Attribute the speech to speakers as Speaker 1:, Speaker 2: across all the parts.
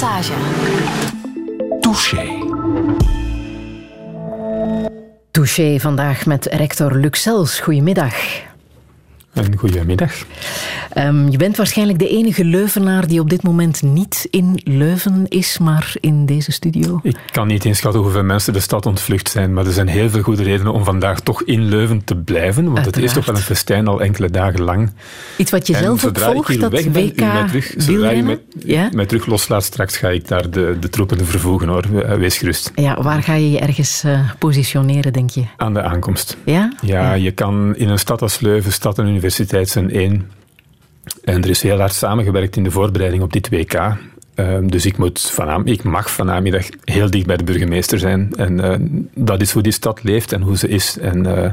Speaker 1: Passage.
Speaker 2: Touché.
Speaker 3: Touché vandaag met rector Luxels. Goedemiddag.
Speaker 4: Een goedemiddag.
Speaker 3: Um, je bent waarschijnlijk de enige Leuvenaar die op dit moment niet in Leuven is, maar in deze studio.
Speaker 4: Ik kan niet inschatten hoeveel mensen de stad ontvlucht zijn, maar er zijn heel veel goede redenen om vandaag toch in Leuven te blijven, want
Speaker 3: Uiteraard.
Speaker 4: het is toch wel een festijn al enkele dagen lang.
Speaker 3: Iets wat je
Speaker 4: en
Speaker 3: zelf opvolgt, dat
Speaker 4: ben,
Speaker 3: WK
Speaker 4: mij terug, zodra je mij,
Speaker 3: Ja?
Speaker 4: mij terug loslaat straks, ga ik daar de, de troepen vervoegen hoor. Eh, Wees gerust.
Speaker 3: Ja, waar ga je je ergens eh, positioneren, denk je?
Speaker 4: Aan de aankomst.
Speaker 3: Ja?
Speaker 4: Ja, je kan in een stad als Leuven, stad en universiteit zijn één. En er is heel hard samengewerkt in de voorbereiding op dit WK. Ehm, dus ik, moet vanam, ik mag vanmiddag heel dicht bij de burgemeester zijn. En eh, dat is hoe die stad leeft en hoe ze is. En eh,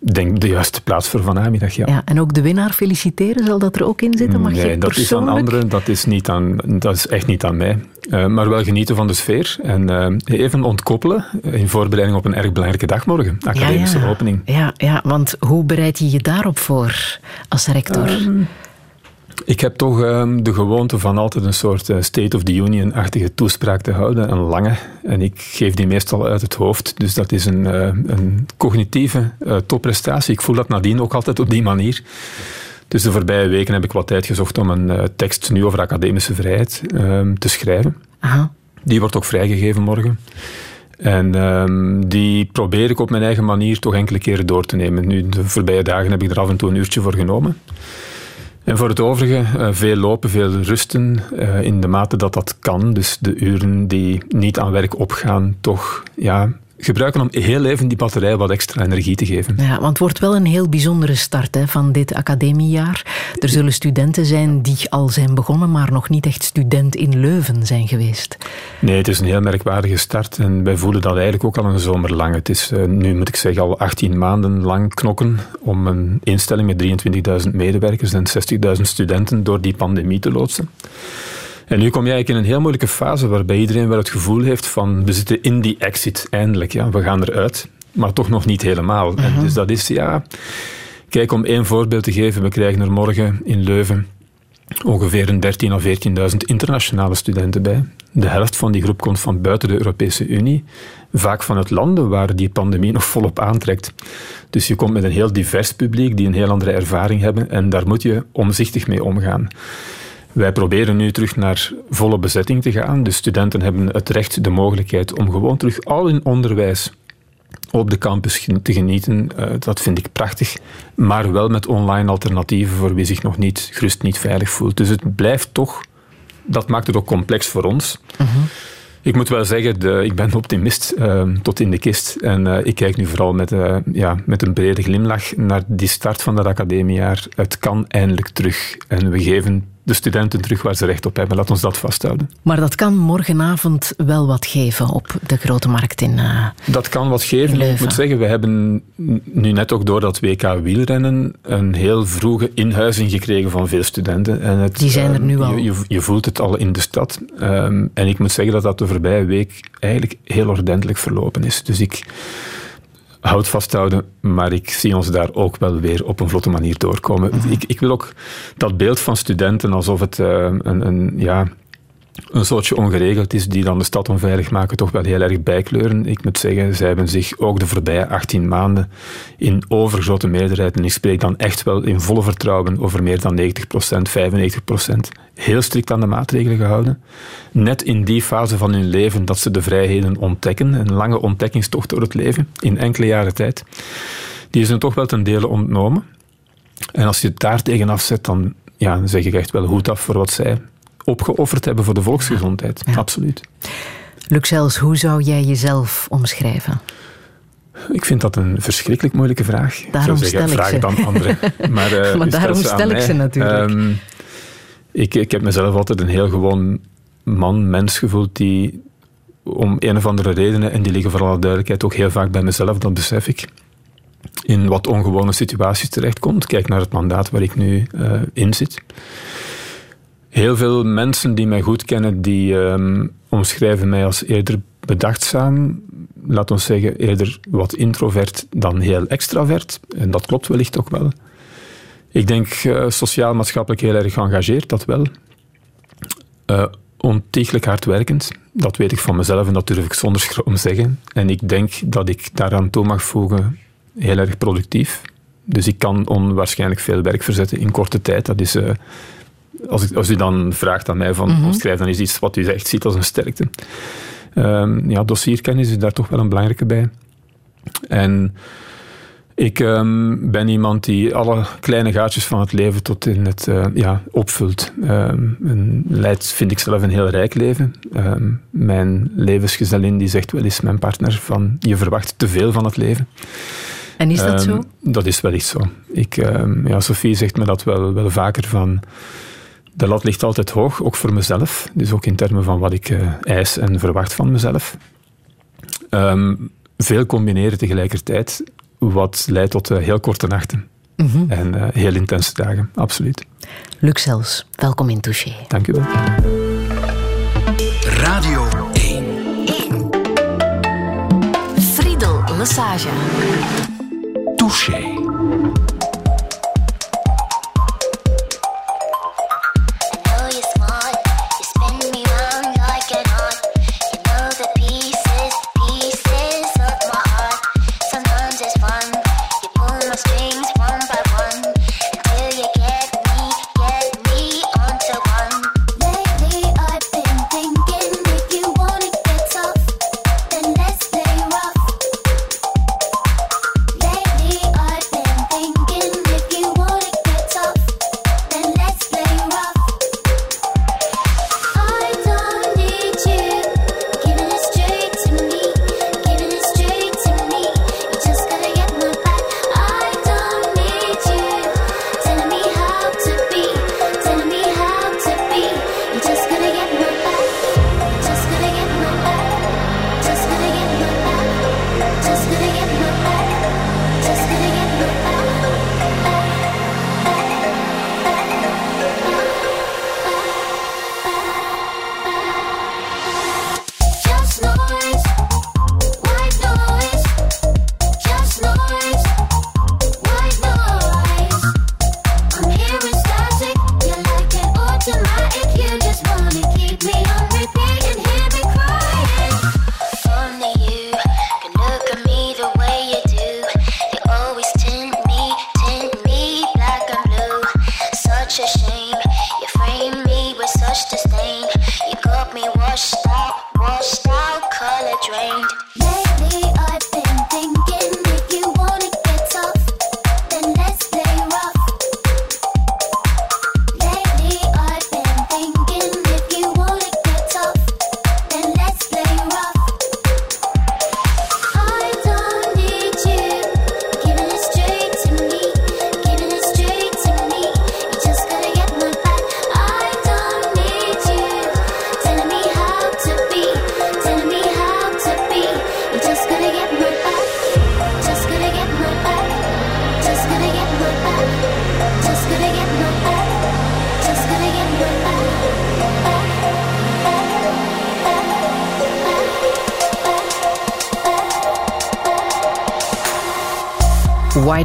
Speaker 4: denk de juiste plaats voor vanmiddag, ja.
Speaker 3: Ja, en ook de winnaar feliciteren, zal dat er ook in zitten? Mag
Speaker 4: nee,
Speaker 3: je
Speaker 4: dat is aan anderen, dat is, niet aan, dat is echt niet aan mij. Eh, maar wel genieten van de sfeer en eh, even ontkoppelen in voorbereiding op een erg belangrijke dag morgen, academische
Speaker 3: ja, ja.
Speaker 4: opening.
Speaker 3: Ja, ja, want hoe bereid je je daarop voor als rector?
Speaker 4: Ehm, Ik heb toch ehm, de gewoonte van altijd een soort eh, State of the Union-achtige toespraak te houden, een lange. En ik geef die meestal uit het hoofd. Dus dat is een, eh, een cognitieve eh, topprestatie. Ik voel dat nadien ook altijd op die manier. Dus de voorbije weken heb ik wat tijd gezocht om een tekst nu over academische vrijheid ehm, te schrijven.
Speaker 3: Aha.
Speaker 4: Die wordt ook vrijgegeven morgen. En ehm, die probeer ik op mijn eigen manier toch enkele keren door te nemen. Nu, de voorbije dagen heb ik er af en toe een uurtje voor genomen. En voor het overige, eh, veel lopen, veel rusten, eh, in de mate dat dat kan. Dus de uren die niet aan werk opgaan, toch ja, gebruiken om heel even die batterij wat extra energie te geven.
Speaker 3: Ja, want het wordt wel een heel bijzondere start hè, van dit academiejaar. Er zullen studenten zijn die al zijn begonnen, maar nog niet echt student in Leuven zijn geweest.
Speaker 4: Nee, het is een heel merkwaardige start en wij voelen dat eigenlijk ook al een zomer lang. Het is eh, nu, moet ik zeggen, al 18 maanden lang knokken om een instelling met 23.000 medewerkers en 60.000 studenten door die pandemie te loodsen. En nu kom je eigenlijk in een heel moeilijke fase waarbij iedereen wel het gevoel heeft van we zitten in die exit eindelijk. Ja, we gaan eruit, maar toch nog niet helemaal. En dus dat is, ja... Kijk, om één voorbeeld te geven, we krijgen er morgen in Leuven ongeveer een 13.000 of 14.000 internationale studenten bij. De helft van die groep komt van buiten de Europese Unie, vaak vanuit landen waar die pandemie nog volop aantrekt. Dus je komt met een heel divers publiek die een heel andere ervaring hebben en daar moet je omzichtig mee omgaan. Wij proberen nu terug naar volle bezetting te gaan. Dus studenten hebben het recht, de mogelijkheid om gewoon terug al hun onderwijs op de campus te genieten. Uh, dat vind ik prachtig. Maar wel met online alternatieven voor wie zich nog niet gerust niet veilig voelt. Dus het blijft toch, dat maakt het ook complex voor ons.
Speaker 3: Mhm.
Speaker 4: Ik moet wel zeggen, de, ik ben optimist uh, tot in de kist. En uh, ik kijk nu vooral met, uh, ja, met een brede glimlach naar die start van dat academiejaar. Het kan eindelijk terug. En we geven de studenten terug waar ze recht op hebben. Laat ons dat vasthouden.
Speaker 3: Maar dat kan morgenavond wel wat geven op de grote markt in uh,
Speaker 4: Dat kan wat geven. Ik moet zeggen, we hebben nu net ook door dat WK wielrennen een heel vroege inhuizing gekregen van veel studenten. En het,
Speaker 3: Die zijn er nu
Speaker 4: uh,
Speaker 3: al.
Speaker 4: Je, je, voelt het al in de stad. Um, en ik moet zeggen dat dat de voorbije week eigenlijk heel ordentelijk verlopen is. Dus ik houd vasthouden, maar ik zie ons daar ook wel weer op een vlotte manier doorkomen.
Speaker 3: Mhm.
Speaker 4: Ik, ik, wil ook dat beeld van studenten alsof het uh, een, een, ja, een soortje ongeregeld is die dan de stad onveilig maken, toch wel heel erg bijkleuren. Ik moet zeggen, zij hebben zich ook de voorbije 18 maanden in overgrote meerderheid, en ik spreek dan echt wel in volle vertrouwen over meer dan 90% 95% heel strikt aan de maatregelen gehouden. Net in die fase van hun leven dat ze de vrijheden ontdekken, een lange ontdekkingstocht door het leven, in enkele jaren tijd, die is hen toch wel ten dele ontnomen. En als je het daar tegenaf zet, dan ja, zeg ik echt wel hoed af voor wat zij opgeofferd hebben voor de volksgezondheid. Ja. Absoluut.
Speaker 3: Luxels, hoe zou jij jezelf omschrijven?
Speaker 4: Ik vind dat een verschrikkelijk moeilijke vraag.
Speaker 3: Daarom
Speaker 4: ik zeggen,
Speaker 3: stel ik
Speaker 4: vraag
Speaker 3: ze.
Speaker 4: het aan anderen. Maar, uh,
Speaker 3: maar daarom
Speaker 4: ze
Speaker 3: stel ik
Speaker 4: mij.
Speaker 3: ze natuurlijk.
Speaker 4: Um, ik, ik heb mezelf altijd een heel gewoon man, mens gevoeld die om een of andere redenen, en die liggen voor alle duidelijkheid ook heel vaak bij mezelf, dat besef ik, in wat ongewone situaties terechtkomt. Kijk naar het mandaat waar ik nu uh, in zit. Heel veel mensen die mij goed kennen, die um, omschrijven mij als eerder bedachtzaam, laat ons zeggen eerder wat introvert dan heel extravert. En dat klopt wellicht ook wel. Ik denk uh, sociaal-maatschappelijk heel erg geëngageerd, dat wel. Uh, ontiegelijk hardwerkend. Dat weet ik van mezelf en dat durf ik zonder schroom zeggen. En ik denk dat ik daaraan toe mag voegen heel erg productief. Dus ik kan onwaarschijnlijk veel werk verzetten in korte tijd. Dat is, uh, als, ik, als u dan vraagt aan mij van mm -hmm. schrijf dan is iets wat u echt ziet als een sterkte. Um, ja, dossierkennis is daar toch wel een belangrijke bij. En ik um, ben iemand die alle kleine gaatjes van het leven tot in het uh, ja, opvult. Um, en leidt, vind ik zelf, een heel rijk leven. Um, mijn levensgezellin die zegt wel eens, mijn partner, van je verwacht te veel van het leven.
Speaker 3: En is dat zo?
Speaker 4: Dat is wel zo. Ik, ja, Sophie zegt me dat wel, wel vaker van... De lat ligt altijd hoog, ook voor mezelf. Dus ook in termen van wat ik uh, eis en verwacht van mezelf. veel combineren tegelijkertijd wat leidt tot uh, heel korte nachten. Mm -hmm. En uh, heel intense dagen, absoluut.
Speaker 3: Luc Sels, welkom in Touché.
Speaker 4: Dank u wel.
Speaker 2: Radio 1.
Speaker 1: 1. Friedel Massage.
Speaker 2: Touché.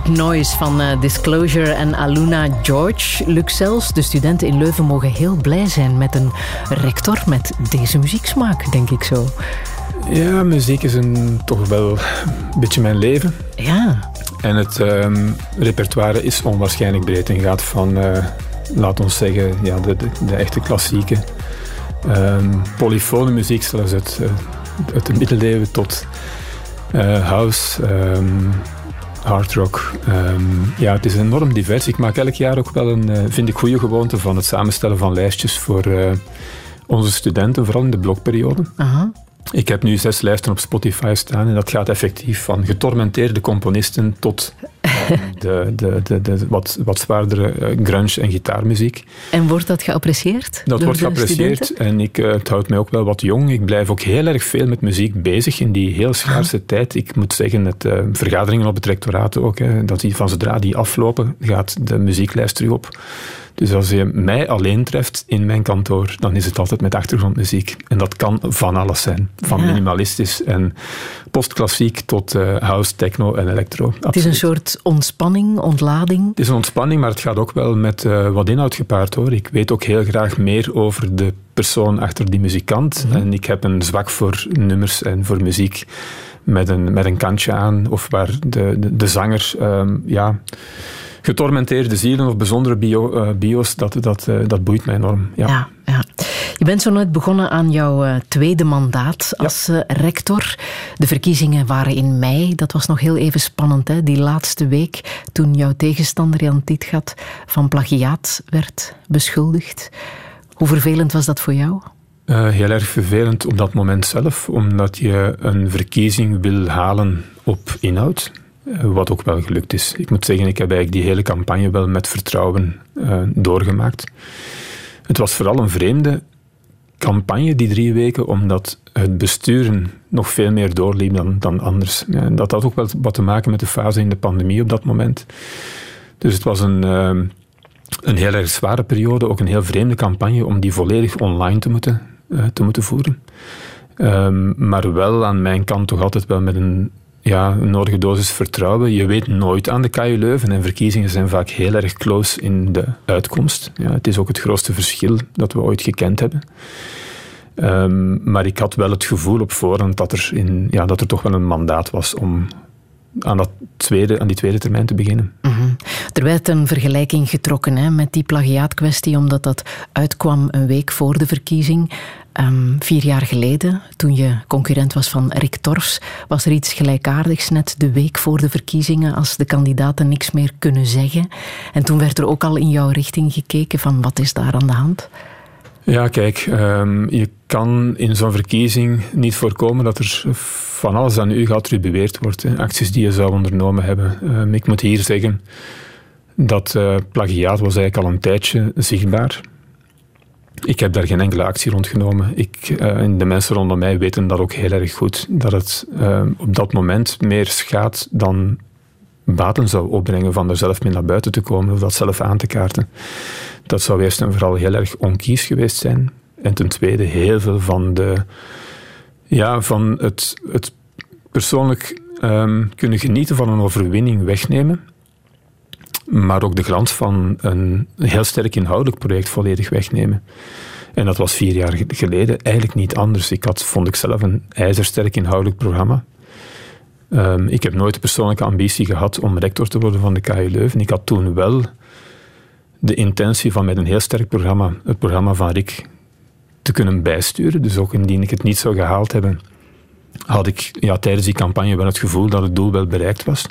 Speaker 3: Noise van uh, Disclosure en Aluna George. Luxels, de studenten in Leuven mogen heel blij zijn met een rector met deze muzieksmaak, denk ik zo.
Speaker 4: Ja, muziek is een, toch wel een beetje mijn leven.
Speaker 3: Ja.
Speaker 4: En het um, repertoire is onwaarschijnlijk breed en gaat van, uh, laat ons zeggen, ja, de, de, de echte klassieke um, polyfone muziek, zelfs uit, uh, uit de middeleeuwen tot house, um, hard rock. Um, ja, het is enorm divers. Ik maak elk jaar ook wel een, uh, vind ik, goede gewoonte van het samenstellen van lijstjes voor uh, onze studenten, vooral in de blokperiode.
Speaker 3: Aha.
Speaker 4: Ik heb nu zes lijsten op Spotify staan en dat gaat effectief van getormenteerde componisten tot de, de, de, de, wat, wat zwaardere grunge- en gitaarmuziek.
Speaker 3: En wordt dat geapprecieerd?
Speaker 4: Dat wordt geapprecieerd en ik, uh, het houdt mij ook wel wat jong. Ik blijf ook heel erg veel met muziek bezig in die heel schaarse ah. tijd. Ik moet zeggen, het, uh, vergaderingen op het rectoraat ook, hè, dat die, van zodra die aflopen, gaat de muzieklijst terug op Dus als je mij alleen treft in mijn kantoor, dan is het altijd met achtergrondmuziek. En dat kan van alles zijn. Van minimalistisch en postklassiek tot uh, house, techno en electro.
Speaker 3: Het is een soort ontspanning, ontlading?
Speaker 4: Het is een ontspanning, maar het gaat ook wel met uh, wat inhoud gepaard hoor. Ik weet ook heel graag meer over de persoon achter die muzikant. Mhm. En ik heb een zwak voor nummers en voor muziek met een, met een kantje aan, of waar de, de, de zanger um, ja, getormenteerde zielen of bijzondere bio, uh, bio's, dat, dat, uh, dat boeit mij enorm. Ja.
Speaker 3: ja. Ja, Je bent zo net begonnen aan jouw uh, tweede mandaat als ja. rector. De verkiezingen waren in mei. Dat was nog heel even spannend, hè? die laatste week toen jouw tegenstander Jan Tietgat van plagiaat werd beschuldigd. Hoe vervelend was dat voor jou?
Speaker 4: Uh, heel erg vervelend op dat moment zelf, omdat je een verkiezing wil halen op inhoud. Wat ook wel gelukt is. Ik moet zeggen, ik heb eigenlijk die hele campagne wel met vertrouwen uh, doorgemaakt. Het was vooral een vreemde campagne, die drie weken, omdat het besturen nog veel meer doorliep dan, dan anders. Ja, dat had ook wel wat te maken met de fase in de pandemie op dat moment. Dus het was een een heel erg zware periode, ook een heel vreemde campagne om die volledig online te moeten uh, te moeten voeren. Um, maar wel aan mijn kant toch altijd wel met een, ja, een nodige dosis vertrouwen. Je weet nooit aan de KU Leuven en verkiezingen zijn vaak heel erg close in de uitkomst. Ja, het is ook het grootste verschil dat we ooit gekend hebben. Um, maar ik had wel het gevoel op voorhand dat er, in, ja, dat er toch wel een mandaat was om aan, dat tweede, aan die tweede termijn te beginnen.
Speaker 3: -hmm. Er werd een vergelijking getrokken hè, met die plagiaatkwestie, omdat dat uitkwam een week voor de verkiezing. Um, vier jaar geleden, toen je concurrent was van Rick Torfs, was er iets gelijkaardigs net de week voor de verkiezingen, als de kandidaten niks meer kunnen zeggen. En toen werd er ook al in jouw richting gekeken van wat is daar aan de hand?
Speaker 4: Ja, kijk, um, je kan in zo'n verkiezing niet voorkomen dat er van alles aan u geattribueerd wordt. Hè. Acties die je zou ondernomen hebben. Um, ik moet hier zeggen dat uh, plagiaat was eigenlijk al een tijdje zichtbaar. Ik heb daar geen enkele actie rond genomen. Ik, uh, en de mensen rondom mij weten dat ook heel erg goed. Dat het uh, op dat moment meer schaadt dan baten zou opbrengen van er zelf mee naar buiten te komen of dat zelf aan te kaarten. Dat zou eerst en vooral heel erg onkies geweest zijn. En ten tweede heel veel van, de, ja, van het, het persoonlijk um, kunnen genieten van een overwinning wegnemen. Maar ook de glans van een heel sterk inhoudelijk project volledig wegnemen. En dat was vier jaar geleden eigenlijk niet anders. Ik had, vond ik zelf, een ijzersterk inhoudelijk programma. Um, ik heb nooit de persoonlijke ambitie gehad om rector te worden van de KU Leuven. Ik had toen wel de intentie van met een heel sterk programma, het programma van Rick, te kunnen bijsturen. Dus ook indien ik het niet zou gehaald hebben, had ik ja, tijdens die campagne wel het gevoel dat het doel wel bereikt was.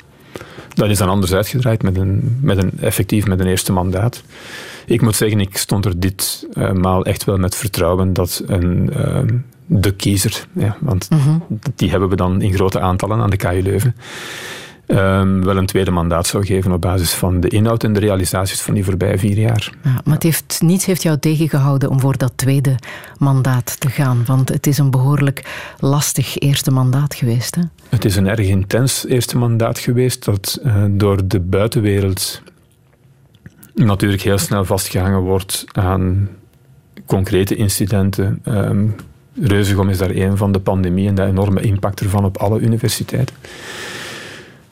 Speaker 4: Dat is dan anders uitgedraaid met een, met een effectief met een eerste mandaat. Ik moet zeggen, ik stond er dit uh, maal echt wel met vertrouwen dat een, uh, de kiezer, ja, want -hmm. die hebben we dan in grote aantallen aan de KU Leuven, um, wel een tweede mandaat zou geven op basis van de inhoud en de realisaties van die voorbije vier jaar.
Speaker 3: Ja, maar het heeft, niets heeft jou tegengehouden om voor dat tweede mandaat te gaan, want het is een behoorlijk lastig eerste mandaat geweest. Hè?
Speaker 4: Het is een erg intens eerste mandaat geweest dat uh, door de buitenwereld natuurlijk heel snel vastgehangen wordt aan concrete incidenten. Um, Reuzegom is daar een van de pandemie en de enorme impact ervan op alle universiteiten.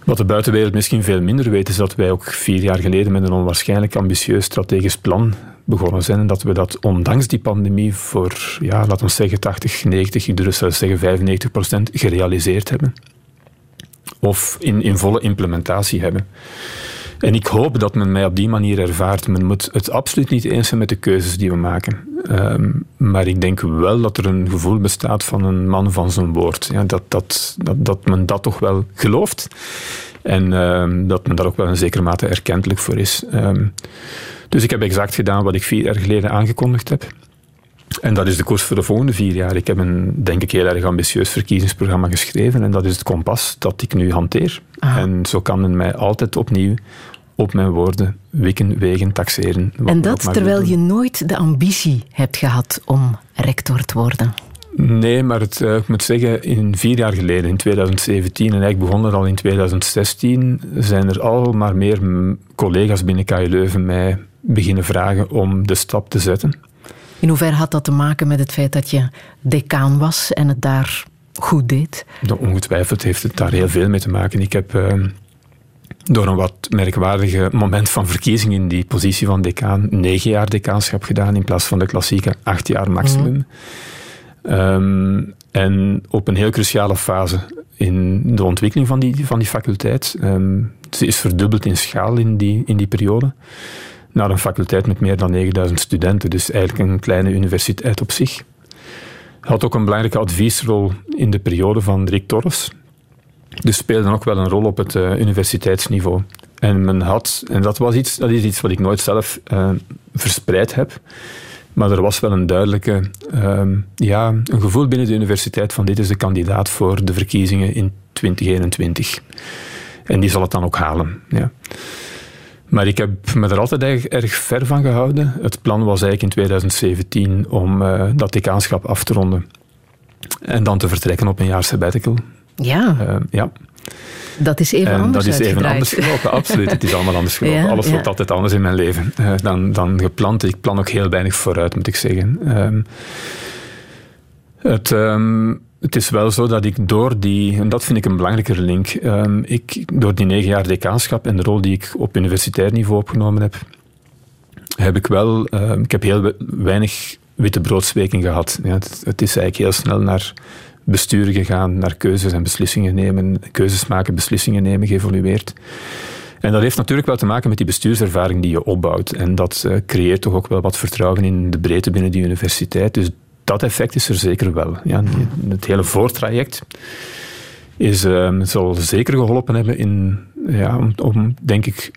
Speaker 4: Wat de buitenwereld misschien veel minder weet, is dat wij ook vier jaar geleden met een onwaarschijnlijk ambitieus strategisch plan begonnen zijn. En dat we dat ondanks die pandemie voor, ja, laten we zeggen, 80, 90, ik durf zelfs zeggen 95 procent gerealiseerd hebben. Of in, in volle implementatie hebben. En ik hoop dat men mij op die manier ervaart. Men moet het absoluut niet eens zijn met de keuzes die we maken. Um, maar ik denk wel dat er een gevoel bestaat van een man van zijn woord. Ja, dat, dat, dat, dat men dat toch wel gelooft. En um, dat men daar ook wel een zekere mate erkentelijk voor is. Um, dus ik heb exact gedaan wat ik vier jaar geleden aangekondigd heb. En dat is de koers voor de volgende vier jaar. Ik heb een, denk ik, heel erg ambitieus verkiezingsprogramma geschreven. En dat is het kompas dat ik nu hanteer. Aha. En zo kan men mij altijd opnieuw op mijn woorden wikken, wegen, taxeren.
Speaker 3: En dat terwijl je nooit de ambitie hebt gehad om rector te worden?
Speaker 4: Nee, maar het, uh, ik moet zeggen, in vier jaar geleden, in 2017, en eigenlijk begon het al in 2016, zijn er al maar meer collega's binnen KU Leuven mij beginnen vragen om de stap te zetten.
Speaker 3: In hoeverre had dat te maken met het feit dat je decaan was en het daar goed deed?
Speaker 4: ongetwijfeld heeft het daar heel veel mee te maken. Ik heb ehm, door een wat merkwaardige moment van verkiezing in die positie van decaan negen jaar decaanschap gedaan in plaats van de klassieke acht jaar maximum. Mm. en op een heel cruciale fase in de ontwikkeling van die, van die faculteit. Um, ze is verdubbeld in schaal in die, in die periode. Naar een faculteit met meer dan 9000 studenten, dus eigenlijk een kleine universiteit op zich. Had ook een belangrijke adviesrol in de periode van Rick Torres. Dus speelde ook wel een rol op het uh, universiteitsniveau. En men had, en dat, was iets, dat is iets wat ik nooit zelf uh, verspreid heb, maar er was wel een duidelijke, uh, ja, een gevoel binnen de universiteit van dit is de kandidaat voor de verkiezingen in 2021. En die zal het dan ook halen. Ja. Maar ik heb me er altijd erg, ver van gehouden. Het plan was eigenlijk in 2017 om uh, dat decaanschap af te ronden. En dan te vertrekken op een jaar sabbatical.
Speaker 3: Ja.
Speaker 4: Uh, ja.
Speaker 3: Dat is even en anders
Speaker 4: Dat is even anders gelopen, absoluut. Het is allemaal anders gelopen. Alles wordt altijd anders in mijn leven uh, dan, dan gepland. Ik plan ook heel weinig vooruit, moet ik zeggen. Um, het... Um, het is wel zo dat ik door die, en dat vind ik een belangrijker link, um, ik, door die negen jaar decaanschap en de rol die ik op universitair niveau opgenomen heb, heb ik wel, ik heb heel weinig witte broodsweken gehad. Ja, het, het, is eigenlijk heel snel naar besturen gegaan, naar keuzes en beslissingen nemen, keuzes maken, beslissingen nemen, geëvolueerd. En dat heeft natuurlijk wel te maken met die bestuurservaring die je opbouwt. En dat uh, creëert toch ook wel wat vertrouwen in de breedte binnen die universiteit. Dus dat effect is er zeker wel. Ja, het hele voortraject is, uh, zal zeker geholpen hebben in, ja, om, om, denk ik,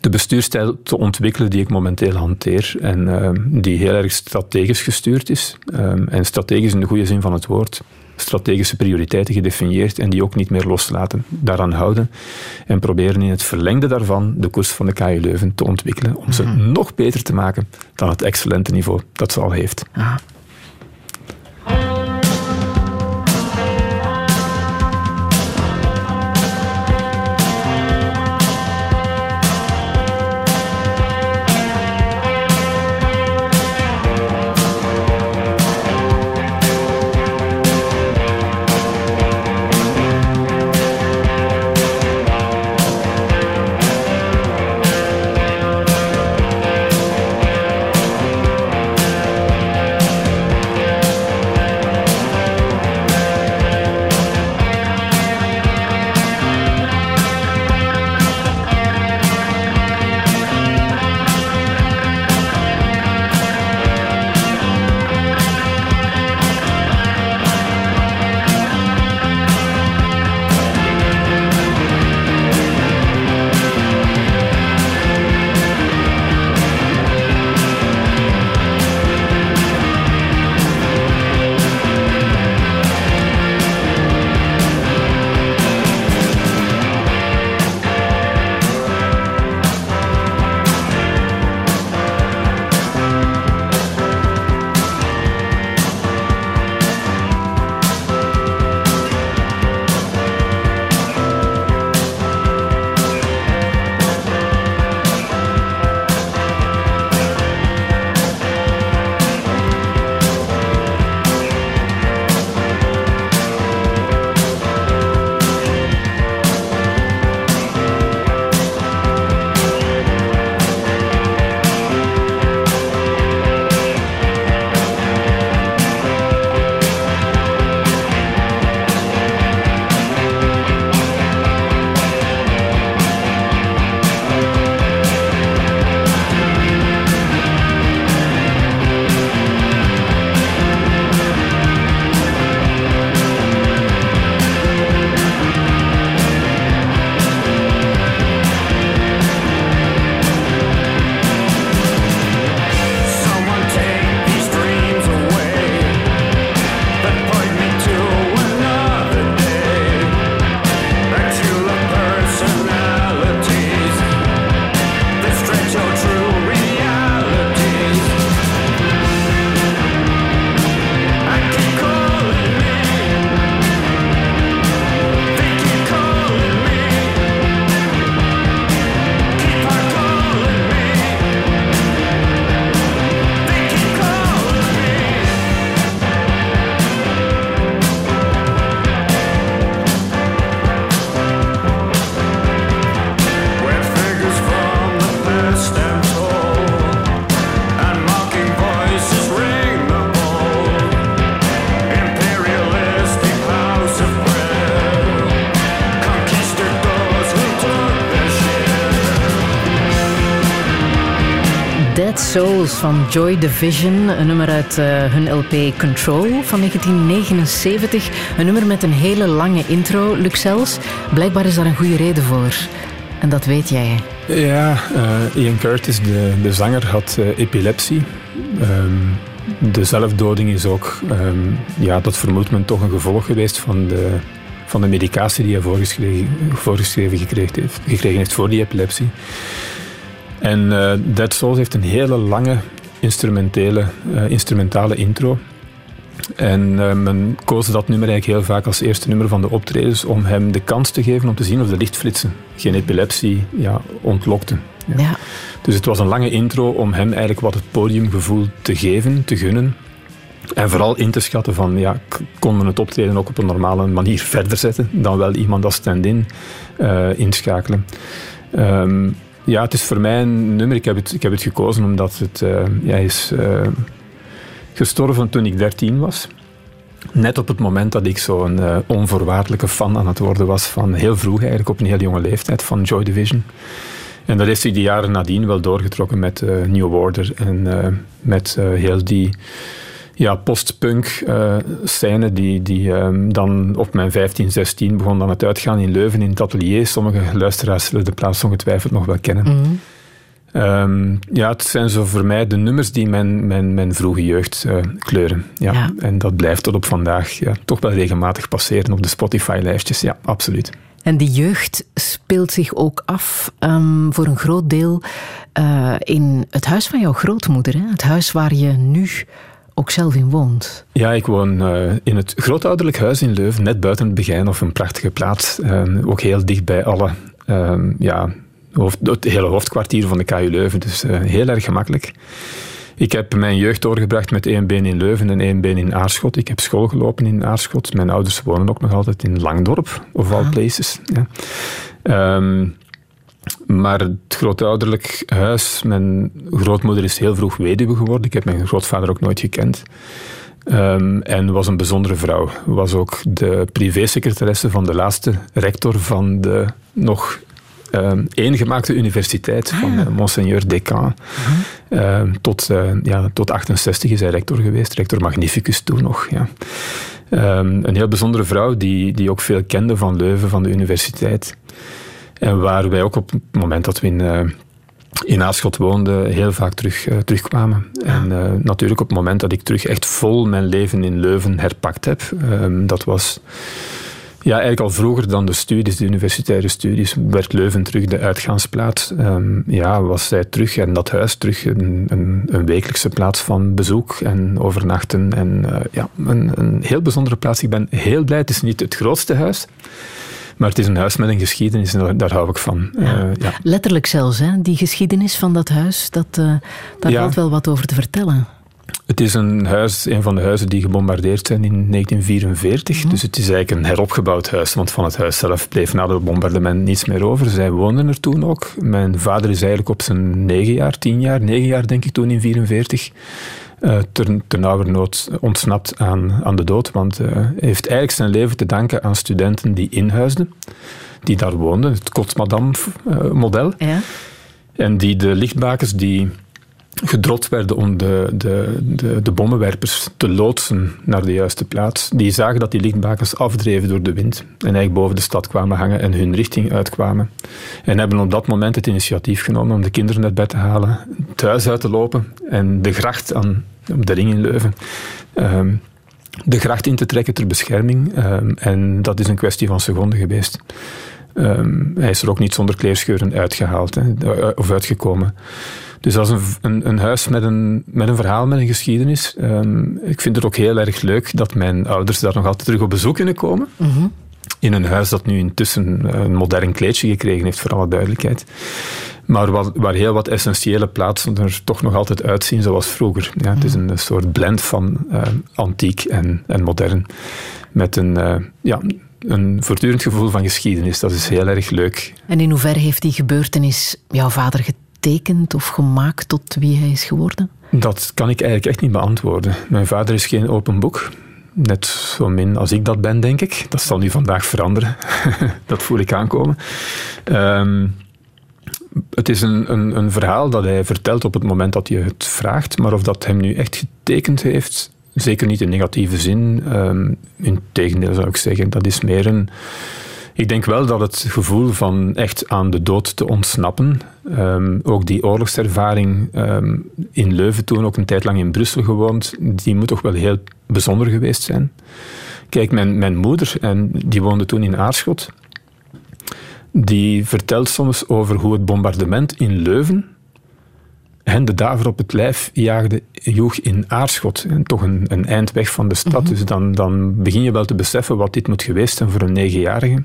Speaker 4: de bestuurstijl te ontwikkelen die ik momenteel hanteer en uh, die heel erg strategisch gestuurd is. Um, en strategisch in de goede zin van het woord. Strategische prioriteiten gedefinieerd en die ook niet meer loslaten. Daaraan houden en proberen in het verlengde daarvan de koers van de KU Leuven te ontwikkelen om ze mm. nog beter te maken dan het excellente niveau dat ze al heeft.
Speaker 3: Souls van Joy Division, een nummer uit uh, hun LP Control van 1979. Een nummer met een hele lange intro, Luxels. Blijkbaar is daar een goede reden voor. En dat weet jij.
Speaker 4: Ja, uh, Ian Curtis, de, de zanger, had uh, epilepsie. Um, de zelfdoding is ook, um, ja, dat vermoedt men toch een gevolg geweest van de, van de medicatie die hij voorgeschreven, voorgeschreven gekregen, heeft, gekregen heeft voor die epilepsie. En uh, Dead Souls heeft een hele lange instrumentele, uh, instrumentale intro. En uh, men koos dat nummer eigenlijk heel vaak als eerste nummer van de optredens om hem de kans te geven om te zien of de lichtflitsen geen epilepsie ja, ontlokten. Ja. ja. Dus het was een lange intro om hem eigenlijk wat het podiumgevoel te geven, te gunnen. En vooral in te schatten van, ja, kon men het optreden ook op een normale manier verder zetten dan wel iemand als stand-in inschakelen. Um, ja, het is voor mij een nummer. Ik heb het, ik heb het gekozen omdat het, uh, hij is uh, gestorven toen ik 13 was. Net op het moment dat ik zo'n uh, onvoorwaardelijke fan aan het worden was van heel vroeg eigenlijk, op een heel jonge leeftijd, van Joy Division. En dat heeft zich die jaren nadien wel doorgetrokken met New Order en met heel die ja, postpunk uh, scène die, die um, dan op mijn 15, 16 begon dan het uitgaan in Leuven in het atelier. Sommige luisteraars zullen de plaats ongetwijfeld nog wel kennen. Mm um, ja, het zijn zo voor mij de nummers die mijn, mijn, mijn vroege jeugd uh, kleuren. Ja. ja. En dat blijft tot op vandaag ja, toch wel regelmatig passeren op de Spotify-lijstjes. Ja, absoluut.
Speaker 3: En die jeugd speelt zich ook af um, voor een groot deel uh, in het huis van jouw grootmoeder. Hè? Het huis waar je nu ook zelf in woont.
Speaker 4: Ja, ik woon uh, in het grootouderlijk huis in Leuven, net buiten het Begijn, of een prachtige plaats. Uh, ook heel dicht bij alle, uh, ja, hoofd, het hele hoofdkwartier van de KU Leuven, dus eh, heel erg gemakkelijk. Ik heb mijn jeugd doorgebracht met één been in Leuven en één been in Aarschot. Ik heb school gelopen in Aarschot. Mijn ouders wonen ook nog altijd in Langdorp, of all places. Ja. Um, maar het grootouderlijk huis, mijn grootmoeder is heel vroeg weduwe geworden. Ik heb mijn grootvader ook nooit gekend. Um, en was een bijzondere vrouw. Was ook de privésecretaresse van de laatste rector van de nog um, eengemaakte universiteit van uh, Monseigneur Descamps. Uh -huh. um, tot, uh, ja, tot 68 is hij rector geweest, rector magnificus toen nog. Ja. een heel bijzondere vrouw die, die ook veel kende van Leuven, van de universiteit. En waar wij ook op het moment dat we in, uh, in Aarschot woonden, heel vaak terug, uh, terugkwamen. En uh, natuurlijk op het moment dat ik terug echt vol mijn leven in Leuven herpakt heb, um, dat was ja, eigenlijk al vroeger dan de studies, de universitaire studies, werd Leuven terug de uitgaansplaats. Um, ja, was zij terug en dat huis terug een, een, een wekelijkse plaats van bezoek en overnachten. En ja, een, een heel bijzondere plaats. Ik ben heel blij. Het is niet het grootste huis. Maar het is een huis met een geschiedenis en daar, hou ik van. Ja. Uh, ja.
Speaker 3: Letterlijk zelfs, hè? die geschiedenis van dat huis, dat, uh, daar valt wel wat over te vertellen.
Speaker 4: Het is een huis, een van de huizen die gebombardeerd zijn in 1944. Mm. Dus het is eigenlijk een heropgebouwd huis, want van het huis zelf bleef na het bombardement niets meer over. Zij woonden er toen ook. Mijn vader is eigenlijk op zijn negen jaar, tien jaar, negen jaar denk ik toen in 1944 uh, ter, nood ontsnapt aan, aan de dood. Want uh, hij heeft eigenlijk zijn leven te danken aan studenten die inhuisden, die daar woonden, het Kotsmadam-model. Ja. En die de lichtbakens die gedrot werden om de, de, de, de, bommenwerpers te loodsen naar de juiste plaats. Die zagen dat die lichtbakens afdreven door de wind en eigenlijk boven de stad kwamen hangen en hun richting uitkwamen. En hebben op dat moment het initiatief genomen om de kinderen uit bed te halen, het huis uit te lopen en de gracht aan, op de ring in Leuven um, de gracht in te trekken ter bescherming. Um, en dat is een kwestie van seconden geweest. Um, hij is er ook niet zonder kleerscheuren uitgehaald hè, of uitgekomen. Dus dat is een, een, een, huis met een, met een verhaal, met een geschiedenis. Um, ik vind het ook heel erg leuk dat mijn ouders daar nog altijd terug op bezoek kunnen komen. Mm -hmm. In een huis dat nu intussen een modern kleedje gekregen heeft, voor alle duidelijkheid. Maar waar, waar heel wat essentiële plaatsen er toch nog altijd uitzien zoals vroeger. Ja, het is mhm. een soort blend van uh, antiek en, en modern. Met een, uh, ja, een voortdurend gevoel van geschiedenis. Dat is heel erg leuk.
Speaker 3: En in hoeverre heeft die gebeurtenis jouw vader getekend of gemaakt tot wie hij is geworden?
Speaker 4: Dat kan ik eigenlijk echt niet beantwoorden. Mijn vader is geen open boek. Net zo min als ik dat ben, denk ik. Dat zal nu vandaag veranderen. dat voel ik aankomen. Um, het is een, een, een, verhaal dat hij vertelt op het moment dat je het vraagt, maar of dat hem nu echt getekend heeft, zeker niet in negatieve zin. Um, in tegendeel zou ik zeggen, dat is meer een. Ik denk wel dat het gevoel van echt aan de dood te ontsnappen, um, ook die oorlogservaring um, in Leuven toen, ook een tijd lang in Brussel gewoond, die moet toch wel heel bijzonder geweest zijn. Kijk, mijn, mijn moeder, en die woonde toen in Aarschot, die vertelt soms over hoe het bombardement in Leuven hen de daver op het lijf jaagde, joeg in Aarschot. En toch een, een eind weg van de stad. Mhm. Dus dan, dan begin je wel te beseffen wat dit moet geweest zijn voor een negenjarige.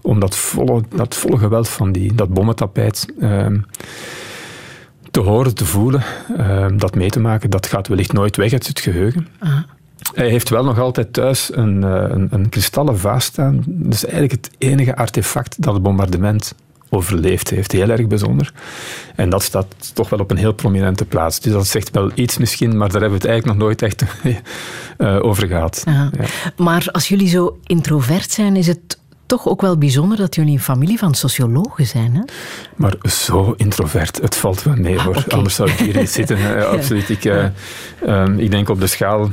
Speaker 4: Om dat volle, dat volle geweld van die, dat bommentapijt ehm, te horen, te voelen, ehm, dat mee te maken. Dat gaat wellicht nooit weg uit het geheugen. Hij heeft wel nog altijd thuis een, eh, een, een kristallen vaas staan. Dat is eigenlijk het enige artefact dat het bombardement overleefd heeft. Heel erg bijzonder. En dat staat toch wel op een heel prominente plaats. Dus dat zegt wel iets misschien, maar daar hebben we het eigenlijk nog nooit echt uh, over gehad. Ja.
Speaker 3: Maar als jullie zo introvert zijn, is het toch ook wel bijzonder dat jullie een familie van sociologen zijn. Hè?
Speaker 4: Maar zo introvert, het valt wel mee ah, hoor. Anders zou ik hier niet zitten. Absoluut. Ik, uh, um, ik denk op de schaal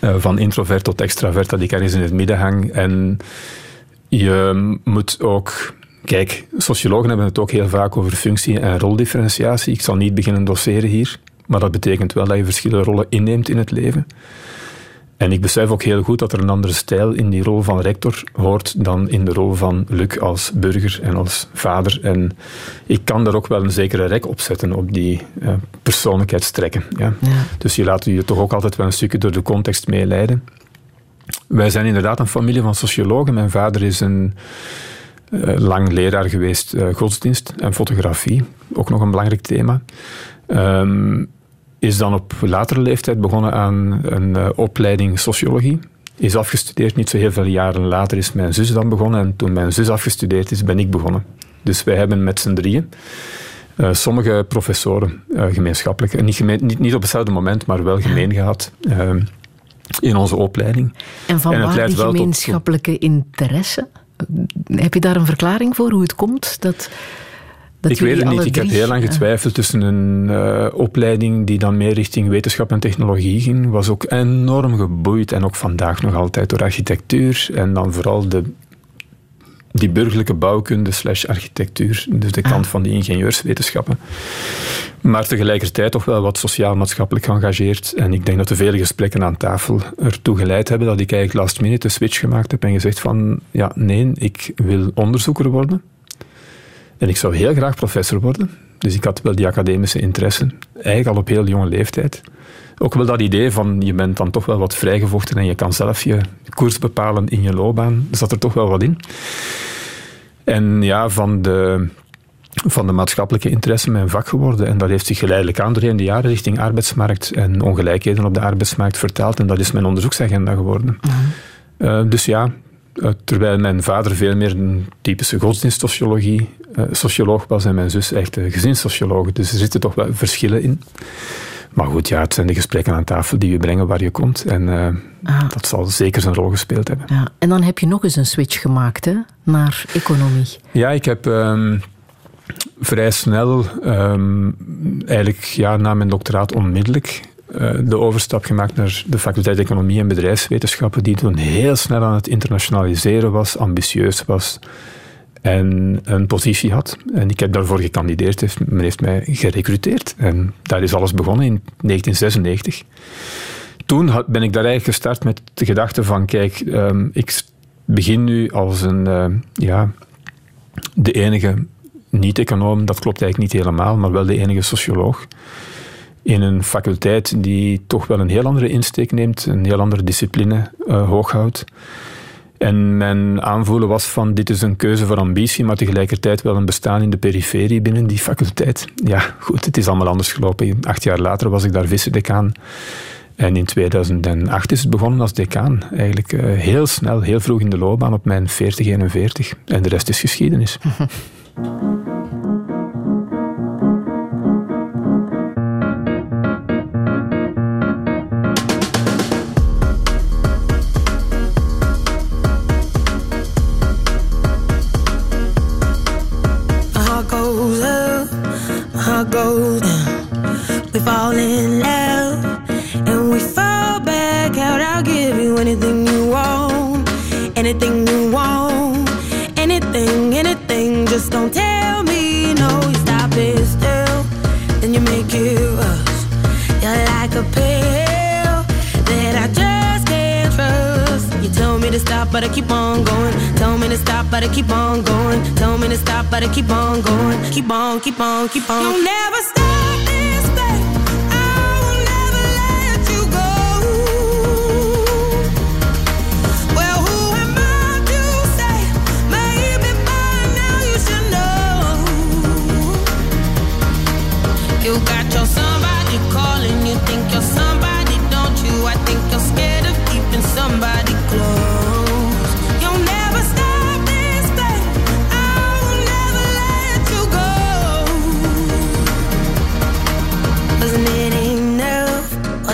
Speaker 4: uh, van introvert tot extravert dat ik ergens in het midden hang. En je moet ook. Kijk, sociologen hebben het ook heel vaak over functie- en roldifferentiatie. Ik zal niet beginnen doseren hier, maar dat betekent wel dat je verschillende rollen inneemt in het leven. En ik besef ook heel goed dat er een andere stijl in die rol van rector hoort dan in de rol van Luc als burger en als vader. En ik kan daar ook wel een zekere rek op zetten op die uh, persoonlijkheidstrekken. Ja. ja. Dus je laat je toch ook altijd wel een stukje door de context meeleiden. Wij zijn inderdaad een familie van sociologen. Mijn vader is een uh, lang leraar geweest uh, godsdienst en fotografie. Ook nog een belangrijk thema. Um, is dan op latere leeftijd begonnen aan een uh, opleiding sociologie. Is afgestudeerd, niet zo heel veel jaren later is mijn zus dan begonnen. En toen mijn zus afgestudeerd is, ben ik begonnen. Dus wij hebben met z'n drieën, uh, sommige professoren uh, gemeenschappelijk, niet, gemeen, niet, niet op hetzelfde moment, maar wel gemeen gehad in onze opleiding.
Speaker 3: En van en waar die gemeenschappelijke interesse? Heb je daar een verklaring voor, hoe het komt dat
Speaker 4: ik weet het niet. Ik heb heel lang getwijfeld tussen een uh, opleiding die dan meer richting wetenschap en technologie ging. Was ook enorm geboeid en ook vandaag nog altijd door architectuur. En dan vooral de, die burgerlijke bouwkunde slash architectuur. Dus de kant ah. van die ingenieurswetenschappen. Maar tegelijkertijd toch wel wat sociaal-maatschappelijk geëngageerd. En ik denk dat de vele gesprekken aan tafel ertoe geleid hebben dat ik eigenlijk last minute de switch gemaakt heb en gezegd van ja, nee, ik wil onderzoeker worden. En ik zou heel graag professor worden. Dus ik had wel die academische interesse, eigenlijk al op heel jonge leeftijd. Ook wel dat idee van je bent dan toch wel wat vrijgevochten en je kan zelf je koers bepalen in je loopbaan. Zat er toch wel wat in. En ja, van de, van de maatschappelijke interesse mijn vak geworden. En dat heeft zich geleidelijk aan doorheen de jaren richting arbeidsmarkt en ongelijkheden op de arbeidsmarkt vertaald. En dat is mijn onderzoeksagenda geworden. Mhm. Eh, dus ja, eh, terwijl mijn vader veel meer een typische godsdienstsociologie uh, socioloog was en mijn zus echt uh, gezinssocioloog. Dus er zitten toch wel verschillen in. Maar goed, ja, het zijn de gesprekken aan tafel die je brengen waar je komt. En uh, dat zal zeker zijn rol gespeeld hebben.
Speaker 3: Ja. En dan heb je nog eens een switch gemaakt hè, naar economie.
Speaker 4: Ja, ik heb um, vrij snel, um, eigenlijk ja, na mijn doctoraat onmiddellijk, uh, de overstap gemaakt naar de faculteit Economie en Bedrijfswetenschappen, die toen heel snel aan het internationaliseren was, ambitieus was en een positie had. En ik heb daarvoor gekandideerd. Men heeft mij gerecruiteerd. En daar is alles begonnen in 1996. Toen ben ik daar eigenlijk gestart met de gedachte van, kijk, um, ik begin nu als een, uh, ja, de enige niet-econoom, dat klopt eigenlijk niet helemaal, maar wel de enige socioloog in een faculteit die toch wel een heel andere insteek neemt, een heel andere discipline uh, hooghoudt. En mijn aanvoelen was van dit is een keuze voor ambitie, maar tegelijkertijd wel een bestaan in de periferie binnen die faculteit. Ja, goed, het is allemaal anders gelopen. Acht jaar later was ik daar vice-decaan. En in 2008 is het begonnen als decaan. Eigenlijk uh, heel snel, heel vroeg in de loopbaan op mijn 40, 41. En de rest is geschiedenis.
Speaker 1: We fall in love and we fall back out. I'll give you anything you want, anything but I keep on going. Tell me to stop, but I keep on going. Keep on, keep on, keep on. You'll never stop this. I will never let you go. Well, who am I to say? Maybe by now you should know. You got your somebody calling, you think you're somebody,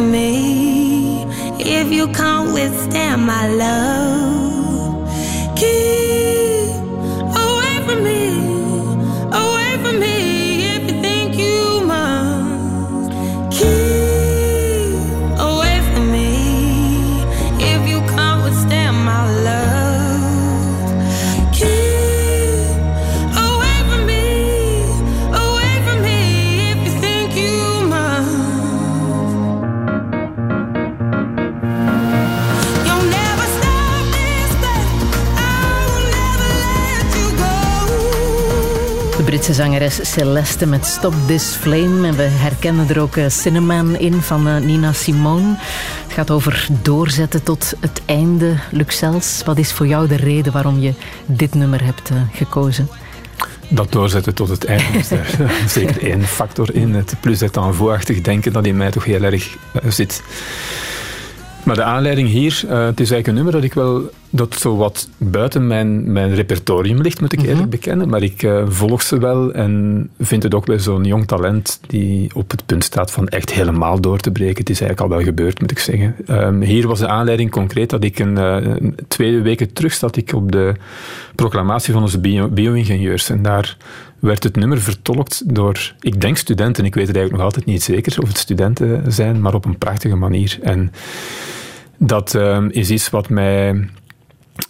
Speaker 1: me. If you can't withstand my love.
Speaker 3: Britse zangeres Celeste met Stop This Flame. En we herkennen er ook eh, Cinnamon in van eh, Nina Simone. Het gaat over doorzetten tot het einde. Luxels, wat is voor jou de reden waarom je dit nummer hebt eh, gekozen?
Speaker 4: Dat doorzetten tot het einde is daar zeker één factor in. Het plus het aanvoerachtig denken dat in mij toch heel erg zit. Maar de aanleiding hier, het is eigenlijk een nummer dat ik wel dat zo wat buiten mijn, mijn repertorium ligt, moet ik eerlijk bekennen. Maar ik eh, volg ze wel en vind het ook bij zo'n jong talent die op het punt staat van echt helemaal door te breken. Het is eigenlijk al wel gebeurd, moet ik zeggen. Ehm, hier was de aanleiding concreet dat ik een, eh, een twee weken terug zat ik op de proclamatie van onze bio- bio-ingenieurs. en daar werd het nummer vertolkt door, ik denk studenten, ik weet het eigenlijk nog altijd niet zeker of het studenten zijn, maar op een prachtige manier. En dat ehm, is iets wat mij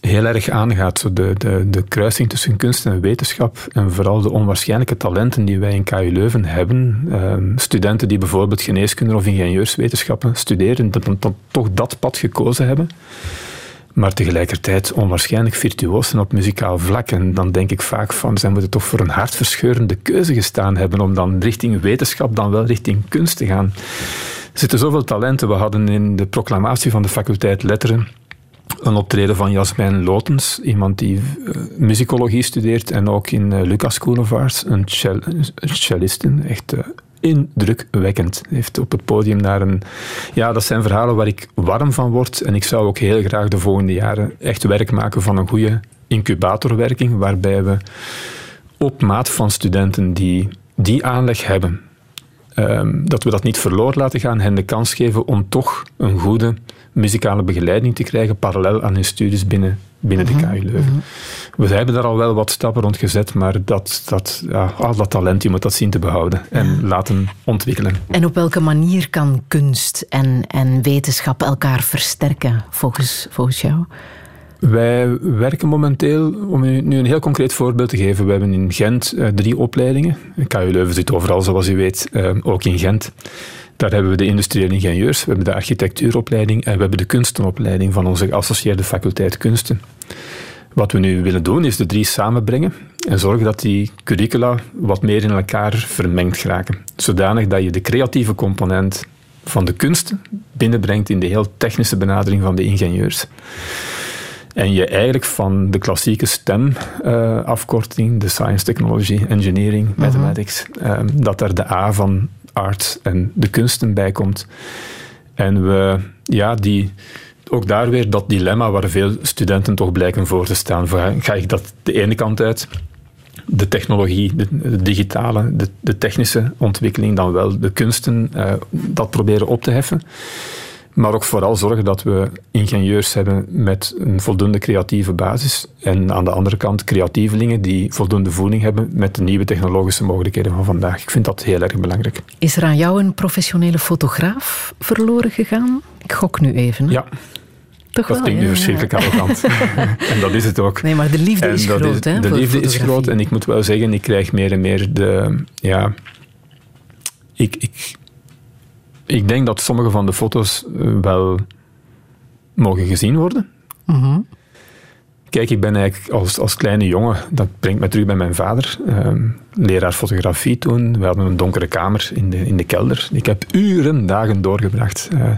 Speaker 4: heel erg aangaat. De, de, de kruising tussen kunst en wetenschap en vooral de onwaarschijnlijke talenten die wij in KU Leuven hebben. Ehm, studenten die bijvoorbeeld geneeskunde of ingenieurswetenschappen studeren, dat dan toch dat pad gekozen hebben. Maar tegelijkertijd onwaarschijnlijk virtuoos zijn op muzikaal vlak. En dan denk ik vaak van, zij moeten toch voor een hartverscheurende keuze gestaan hebben om dan richting wetenschap, dan wel richting kunst te gaan. Er zitten zoveel talenten. We hadden in de proclamatie van de faculteit Letteren een optreden van Jasmijn Lotens, iemand die eh, muzikologie studeert en ook in eh, Lucas Arts, een, cel, een celliste, echt indrukwekkend. Heeft op het podium naar een... Ja, dat zijn verhalen waar ik warm van word en ik zou ook heel graag de volgende jaren echt werk maken van een goede incubatorwerking, waarbij we op maat van studenten die die aanleg hebben, Ehm, dat we dat niet verloren laten gaan, hen de kans geven om toch een goede muzikale begeleiding te krijgen, parallel aan hun studies binnen, binnen de KU Leuven. We hebben daar al wel wat stappen rond gezet, maar dat, dat, ja, al dat talent, je moet dat zien te behouden en laten ontwikkelen.
Speaker 3: En op welke manier kan kunst en, en wetenschap elkaar versterken, volgens, volgens jou?
Speaker 4: Wij werken momenteel, om u nu een heel concreet voorbeeld te geven, we hebben in Gent eh, drie opleidingen. KU Leuven zit overal, zoals u weet, eh, ook in Gent. Daar hebben we de industriële ingenieurs, we hebben de architectuuropleiding en we hebben de kunstenopleiding van onze geassocieerde faculteit kunsten. Wat we nu willen doen is de drie samenbrengen en zorgen dat die curricula wat meer in elkaar vermengd geraken. Zodanig dat je de creatieve component van de kunsten binnenbrengt in de heel technische benadering van de ingenieurs. En je eigenlijk van de klassieke STEM-afkorting, uh, de Science, Technology, Engineering, mhm. Mathematics, uh, dat er de A van en de kunsten bij komt. En we, ja, die, ook daar weer dat dilemma waar veel studenten toch blijken voor te staan. Ga ik dat de ene kant uit, de technologie, de, digitale, de, technische ontwikkeling, dan wel de kunsten, uh, dat proberen op te heffen. Maar ook vooral zorgen dat we ingenieurs hebben met een voldoende creatieve basis. En aan de andere kant creatievelingen die voldoende voeding hebben met de nieuwe technologische mogelijkheden van vandaag. Ik vind dat heel erg belangrijk.
Speaker 3: Is er aan jou een professionele fotograaf verloren gegaan? Ik gok nu even.
Speaker 4: Ja. Toch dat klinkt nu verschrikkelijk arrogant. en dat is het ook.
Speaker 3: Nee, maar de liefde is groot. hè,
Speaker 4: de liefde is groot en ik moet wel zeggen, ik krijg meer en meer de... Ja, ik, ik, ik denk dat sommige van de foto's eh, wel mogen gezien worden. Mhm. Kijk, ik ben eigenlijk als, als kleine jongen, dat brengt me terug bij mijn vader, ehm, leraar fotografie toen. We hadden een donkere kamer in de, in de kelder. Ik heb uren, dagen doorgebracht uh,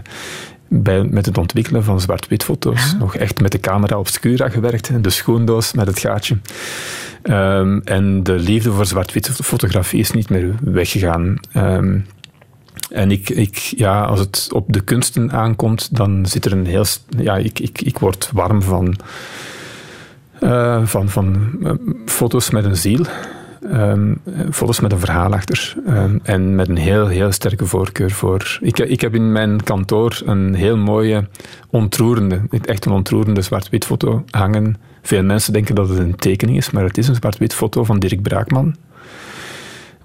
Speaker 4: bij, met het ontwikkelen van zwart-wit foto's. Nog echt met de camera obscura gewerkt, de schoendoos met het gaatje. Ehm, en de liefde voor zwart-wit fotografie is niet meer weggegaan. Um, en ik, ik, ja, als het op de kunsten aankomt, dan zit er een heel. Ja, ik, ik, ik word warm van, uh, van, van uh, foto's met een ziel. Um, foto's met een verhaal achter. Um, en met een heel, heel sterke voorkeur voor. Ik, ik heb in mijn kantoor een heel mooie, ontroerende, echt een ontroerende zwart-wit foto hangen. Veel mensen denken dat het een tekening is, maar het is een zwart-wit foto van Dirk Braakman.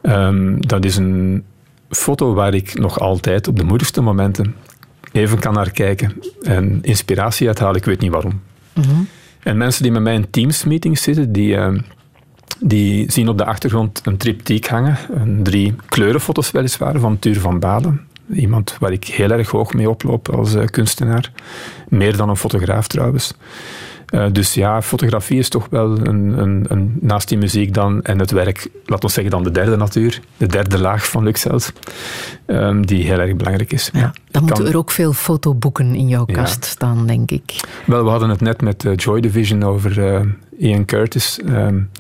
Speaker 4: Um, dat is een foto waar ik nog altijd op de moedigste momenten even kan naar kijken en inspiratie uithalen. Ik weet niet waarom. Mhm. En mensen die met mij in Teams-meetings zitten, die, uh, die zien op de achtergrond een triptiek hangen. Een drie kleurenfoto's weliswaar van Tuur van Baden. Iemand waar ik heel erg hoog mee oploop als uh, kunstenaar. Meer dan een fotograaf trouwens. Uh, dus ja, fotografie is toch wel een, een, een, naast die muziek dan en het werk, laten we zeggen dan de derde natuur, de derde laag van Luxels, um, die heel erg belangrijk is.
Speaker 3: Ja, dan moeten er ook veel fotoboeken in jouw kast staan, denk ik.
Speaker 4: Wel, we hadden het net met uh, Joy Division over uh, Ian Curtis. Um,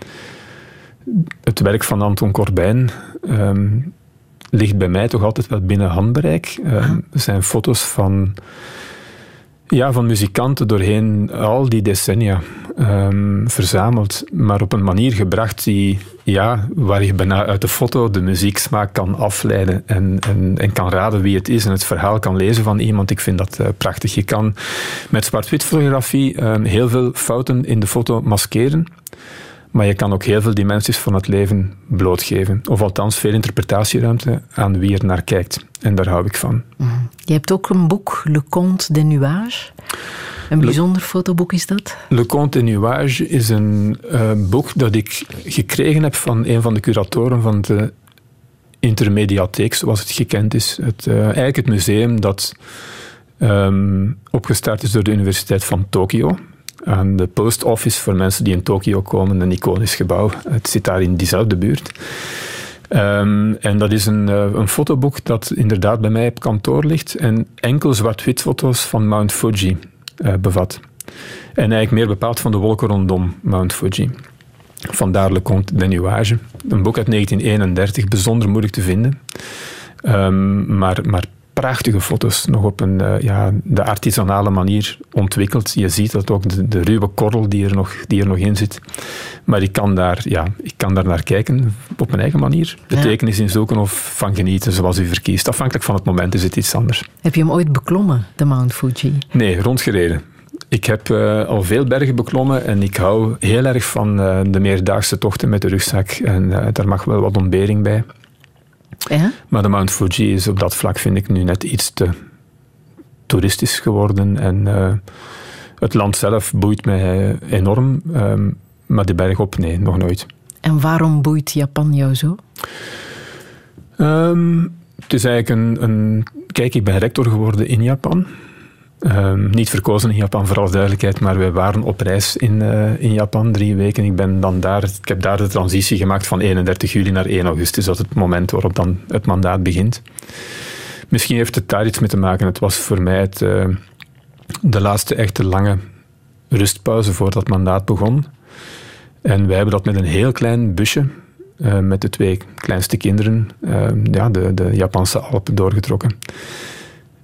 Speaker 4: het werk van Anton Corbijn um, ligt bij mij toch altijd wel binnen handbereik. Er zijn foto's van ja, van muzikanten doorheen al die decennia um, verzameld, maar op een manier gebracht die, ja, waar je bijna uit de foto de muzieksmaak kan afleiden en, en, kan raden wie het is en het verhaal kan lezen van iemand. Ik vind dat uh, prachtig. Je kan met zwart-wit fotografie um, heel veel fouten in de foto maskeren. Maar je kan ook heel veel dimensies van het leven blootgeven. Of althans veel interpretatieruimte aan wie er naar kijkt. En daar hou ik van. Mhm.
Speaker 3: Je hebt ook een boek, Le Conte des Nuages. Een bijzonder fotoboek is dat?
Speaker 4: Le Conte des Nuages is een uh, boek dat ik gekregen heb van een van de curatoren van de Intermediatheek, zoals het gekend is. Het, uh, eigenlijk het museum dat um, opgestart is door de Universiteit van Tokio aan de post office voor mensen die in Tokio komen, een iconisch gebouw. Het zit daar in diezelfde buurt. Um, en dat is een, uh, een fotoboek dat inderdaad bij mij op kantoor ligt en enkel zwart-wit foto's van Mount Fuji uh, bevat. En eigenlijk meer bepaald van de wolken rondom Mount Fuji. Vandaar Le Conte de Nuage. Een boek uit 1931, bijzonder moeilijk te vinden. Um, maar, maar prachtige foto's nog op een, uh, ja, de artisanale manier ontwikkeld. Je ziet dat ook, de, de, ruwe korrel die er, nog, die er nog in zit. Maar ik kan daar, ja, ik kan daar naar kijken op mijn eigen manier. Betekenis in zoeken of van genieten, zoals u verkiest. Afhankelijk van het moment is het iets anders.
Speaker 3: Heb je hem ooit beklommen, de Mount Fuji?
Speaker 4: Nee, rondgereden. Ik heb uh, al veel bergen beklommen en ik hou heel erg van uh, de meerdaagse tochten met de rugzak. En daar mag wel wat ontbering bij.
Speaker 3: Ja?
Speaker 4: Maar de Mount Fuji is op dat vlak, vind ik, nu net iets te toeristisch geworden. En uh, het land zelf boeit mij enorm. Um, maar de berg op, nee, nog nooit.
Speaker 3: En waarom boeit Japan jou zo?
Speaker 4: Um, het is eigenlijk een, een... Kijk, ik ben rector geworden in Japan. Ehm, niet verkozen in Japan, voor alle duidelijkheid, maar wij waren op reis in, uh, in Japan drie weken. Ik, ben dan daar, ik heb daar de transitie gemaakt van 31 juli naar 1 augustus. Dat is het moment waarop dan het mandaat begint. Misschien heeft het daar iets mee te maken. Het was voor mij het, uh, de laatste echte lange rustpauze voor dat mandaat begon. En wij hebben dat met een heel klein busje, uh, met de twee kleinste kinderen, ja, de, de Japanse Alpen doorgetrokken.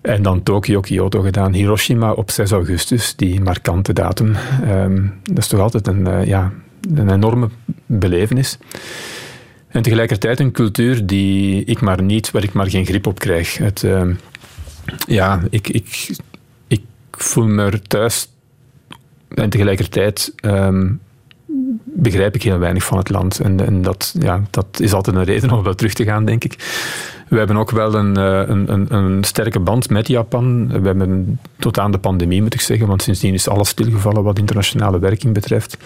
Speaker 4: En dan Tokio, Kyoto gedaan. Hiroshima op 6 augustus, die markante datum. Um, dat is toch altijd een, uh, ja, een enorme belevenis. En tegelijkertijd een cultuur die ik maar niet, waar ik maar geen grip op krijg. Het, uh, ja, ik, ik, ik voel me thuis en tegelijkertijd um, begrijp ik heel weinig van het land. En, en, dat, ja, dat is altijd een reden om wel terug te gaan, denk ik. We hebben ook wel een, eh, een, een, een, sterke band met Japan. We hebben tot aan de pandemie, moet ik zeggen, want sindsdien is alles stilgevallen wat internationale werking betreft.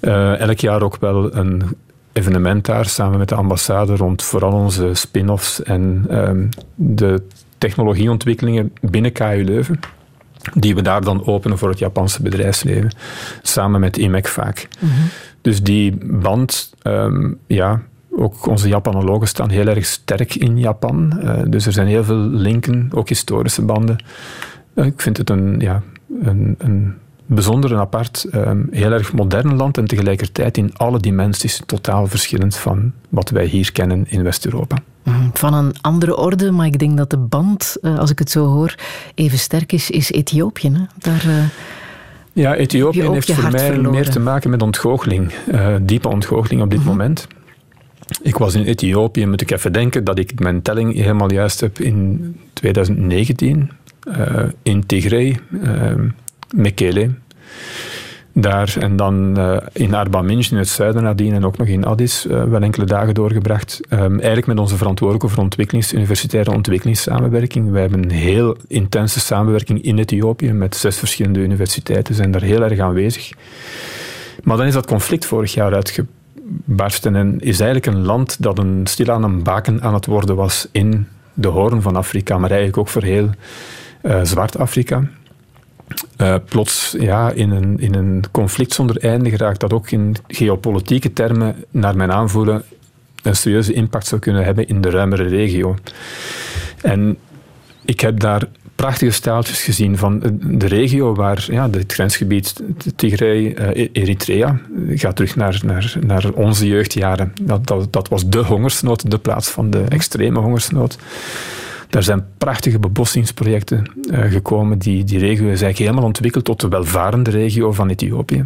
Speaker 4: Uh, elk jaar ook wel een evenement daar samen met de ambassade rond vooral onze spin-offs en um, de technologieontwikkelingen binnen KU Leuven. Die we daar dan openen voor het Japanse bedrijfsleven. Samen met IMEC vaak. Mm -hmm. Dus die band, um, ja, ook onze Japanologen staan heel erg sterk in Japan. Uh, dus er zijn heel veel linken, ook historische banden. Uh, ik vind het een, ja, een, een bijzonder en apart, um, heel erg modern land en tegelijkertijd in alle dimensies totaal verschillend van wat wij hier kennen in West-Europa.
Speaker 3: Mhm, van een andere orde, maar ik denk dat de band, uh, als ik het zo hoor, even sterk is, is Ethiopië. Hè? Daar,
Speaker 4: ja, Ethiopië heeft voor mij verloren. meer te maken met ontgoocheling, diepe ontgoocheling op dit -hmm. moment. Ik was in Ethiopië, moet ik even denken dat ik mijn telling helemaal juist heb in 2019. Uh, in Tigray, uh, Mekele. Daar en dan uh, in Arba Minj in het zuiden nadien en ook nog in Addis wel enkele dagen doorgebracht. Um, eigenlijk met onze verantwoordelijke voor ontwikkelings, universitaire ontwikkelingssamenwerking. Wij hebben een heel intense samenwerking in Ethiopië met zes verschillende universiteiten, zijn daar heel erg aanwezig. Maar dan is dat conflict vorig jaar uitgebracht barsten en is eigenlijk een land dat een stilaan een baken aan het worden was in de hoorn van Afrika, maar eigenlijk ook voor heel uh, Zwart-Afrika. Uh, plots ja, in, een, in een conflict zonder einde geraakt dat ook in geopolitieke termen, naar mijn aanvoelen, een serieuze impact zou kunnen hebben in de ruimere regio. En ik heb daar prachtige staaltjes gezien van de regio waar ja, het grensgebied Tigray, uh, Eritrea gaat terug naar, naar, naar onze jeugdjaren. Dat, dat, dat was de hongersnood, de plaats van de extreme hongersnood. Daar zijn prachtige bebossingsprojecten uh, gekomen. Die, die regio is eigenlijk helemaal ontwikkeld tot de welvarende regio van Ethiopië.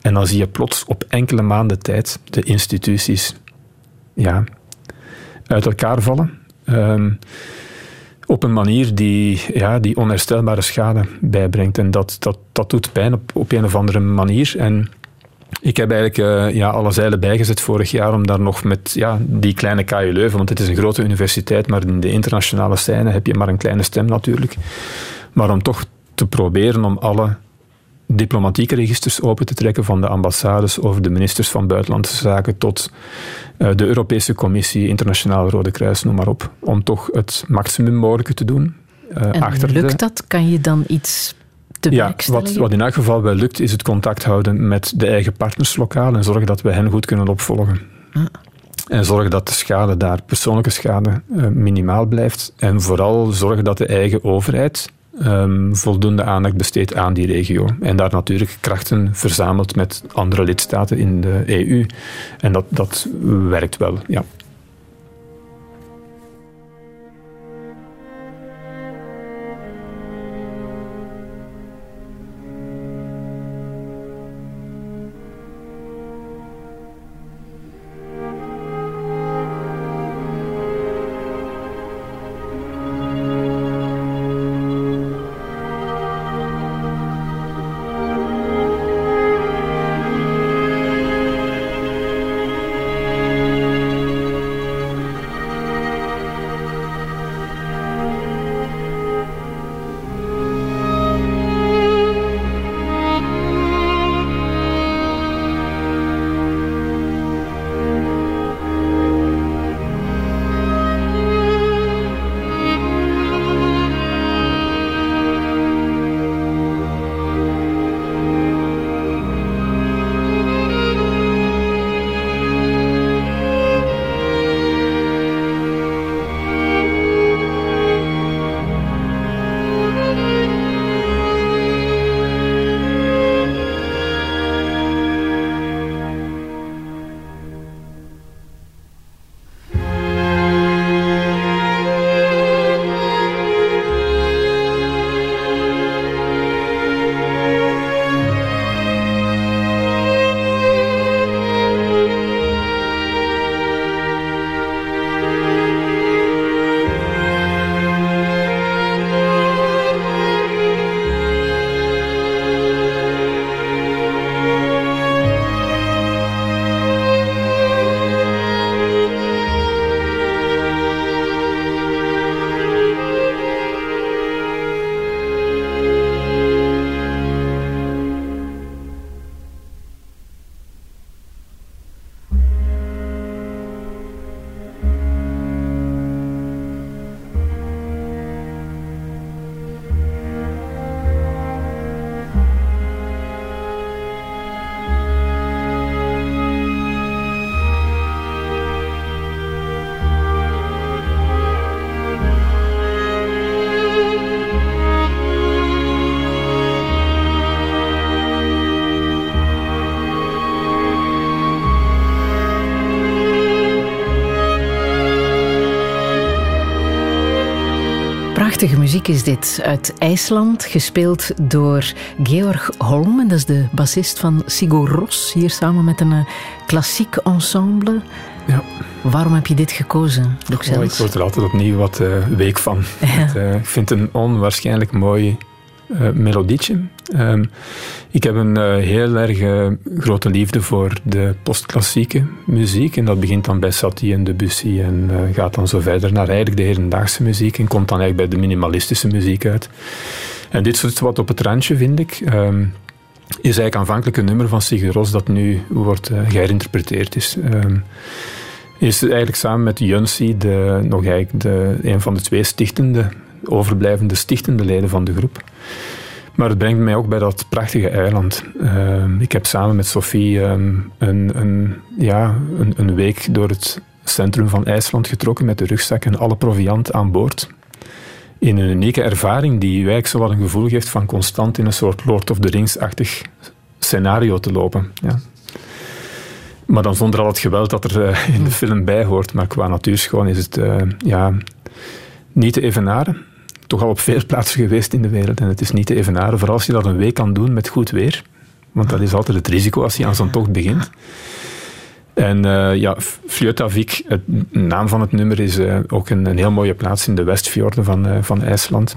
Speaker 4: En dan zie je plots op enkele maanden tijd de instituties ja, uit elkaar vallen. Um, op een manier die, ja, die onherstelbare schade bijbrengt. En dat, dat, dat doet pijn op, op een of andere manier. En ik heb eigenlijk uh, ja, alle zeilen bijgezet vorig jaar om daar nog met ja, die kleine KU Leuven, want het is een grote universiteit, maar in de internationale scène heb je maar een kleine stem natuurlijk. Maar om toch te proberen om alle diplomatieke registers open te trekken van de ambassades over de ministers van Buitenlandse Zaken tot uh, de Europese Commissie, Internationaal Rode Kruis, noem maar op, om toch het maximum mogelijke te doen.
Speaker 3: Uh, en achter lukt de... dat? Kan je dan iets te
Speaker 4: ja, wat, wat in elk geval wel lukt, is het contact houden met de eigen partners lokaal en zorgen dat we hen goed kunnen opvolgen. Ah. En zorgen dat de schade daar, persoonlijke schade, uh, minimaal blijft. En vooral zorgen dat de eigen overheid um, voldoende aandacht besteedt aan die regio. En daar natuurlijk krachten verzamelt met andere lidstaten in de EU. En dat, dat werkt wel, ja.
Speaker 3: Prachtige muziek is dit uit IJsland, gespeeld door Georg Holm. En dat is de bassist van Sigur Ros, hier samen met een eh, klassiek ensemble.
Speaker 4: Ja.
Speaker 3: Waarom heb je dit gekozen, Luc
Speaker 4: oh, Ik word er altijd opnieuw wat uh, week van. Het, uh, ik vind het een onwaarschijnlijk mooi uh, melodietje. Um, ik heb een uh, heel erg uh, grote liefde voor de postklassieke muziek. En dat begint dan bij Satie en Debussy en gaat dan zo verder naar eigenlijk de hedendaagse muziek. En komt dan eigenlijk bij de minimalistische muziek uit. En dit soort wat op het randje, vind ik. Um, is eigenlijk aanvankelijk een nummer van Sigur dat nu wordt geïnterpreteerd is. Um, is eigenlijk samen met Junsi de, nog eigenlijk de, een van de twee stichtende overblijvende stichtende leden van de groep. Maar het brengt mij ook bij dat prachtige eiland. Uh, ik heb samen met Sophie um, een, een, ja, een, een, week door het centrum van IJsland getrokken met de rugzak en alle proviant aan boord. In een unieke ervaring die eigenlijk zo een gevoel geeft van constant in een soort Lord of the Rings-achtig scenario te lopen. Ja. Maar dan zonder al het geweld dat er uh, in de film bij hoort. Maar qua natuurschoon is het uh, ja, niet te evenaren toch al op veel plaatsen geweest in de wereld. En het is niet te evenaren, vooral als je dat een week kan doen met goed weer. Want dat is altijd het risico als je aan zo'n tocht begint. En uh, ja, Fjötavik, de naam van het nummer, is uh, ook een, een, heel mooie plaats in de Westfjorden van, uh, van IJsland.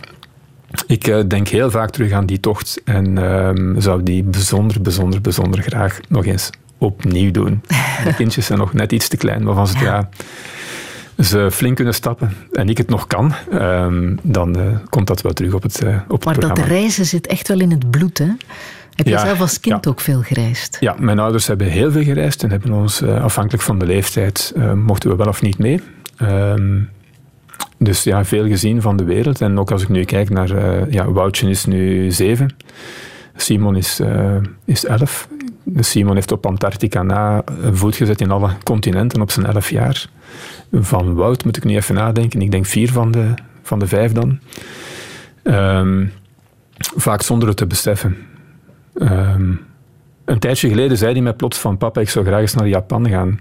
Speaker 4: Ik denk heel vaak terug aan die tocht en ehm, zou die bijzonder, bijzonder, bijzonder graag nog eens opnieuw doen. De kindjes zijn nog net iets te klein, maar van ze ja ze flink kunnen stappen en ik het nog kan, um, dan uh, komt dat wel terug op het, uh, op het
Speaker 3: maar
Speaker 4: programma.
Speaker 3: dat reizen zit echt wel in het bloed, hè? Heb je
Speaker 4: Ja,
Speaker 3: zelf als kind
Speaker 4: ja.
Speaker 3: ook veel gereisd?
Speaker 4: Ja, mijn ouders hebben heel veel gereisd en hebben ons, uh, afhankelijk van de leeftijd, mochten we wel of niet mee. Um, dus ja, veel gezien van de wereld. En ook als ik nu kijk naar... Ja, Woutje is nu zeven. Simon is, is elf. Simon heeft op Antarctica na een voet gezet in alle continenten op zijn elf jaar. Van Wout moet ik nu even nadenken. Ik denk vier van de, van de vijf dan. Um, vaak zonder het te beseffen. Um, een tijdje geleden zei hij mij plots van papa, ik zou graag eens naar Japan gaan.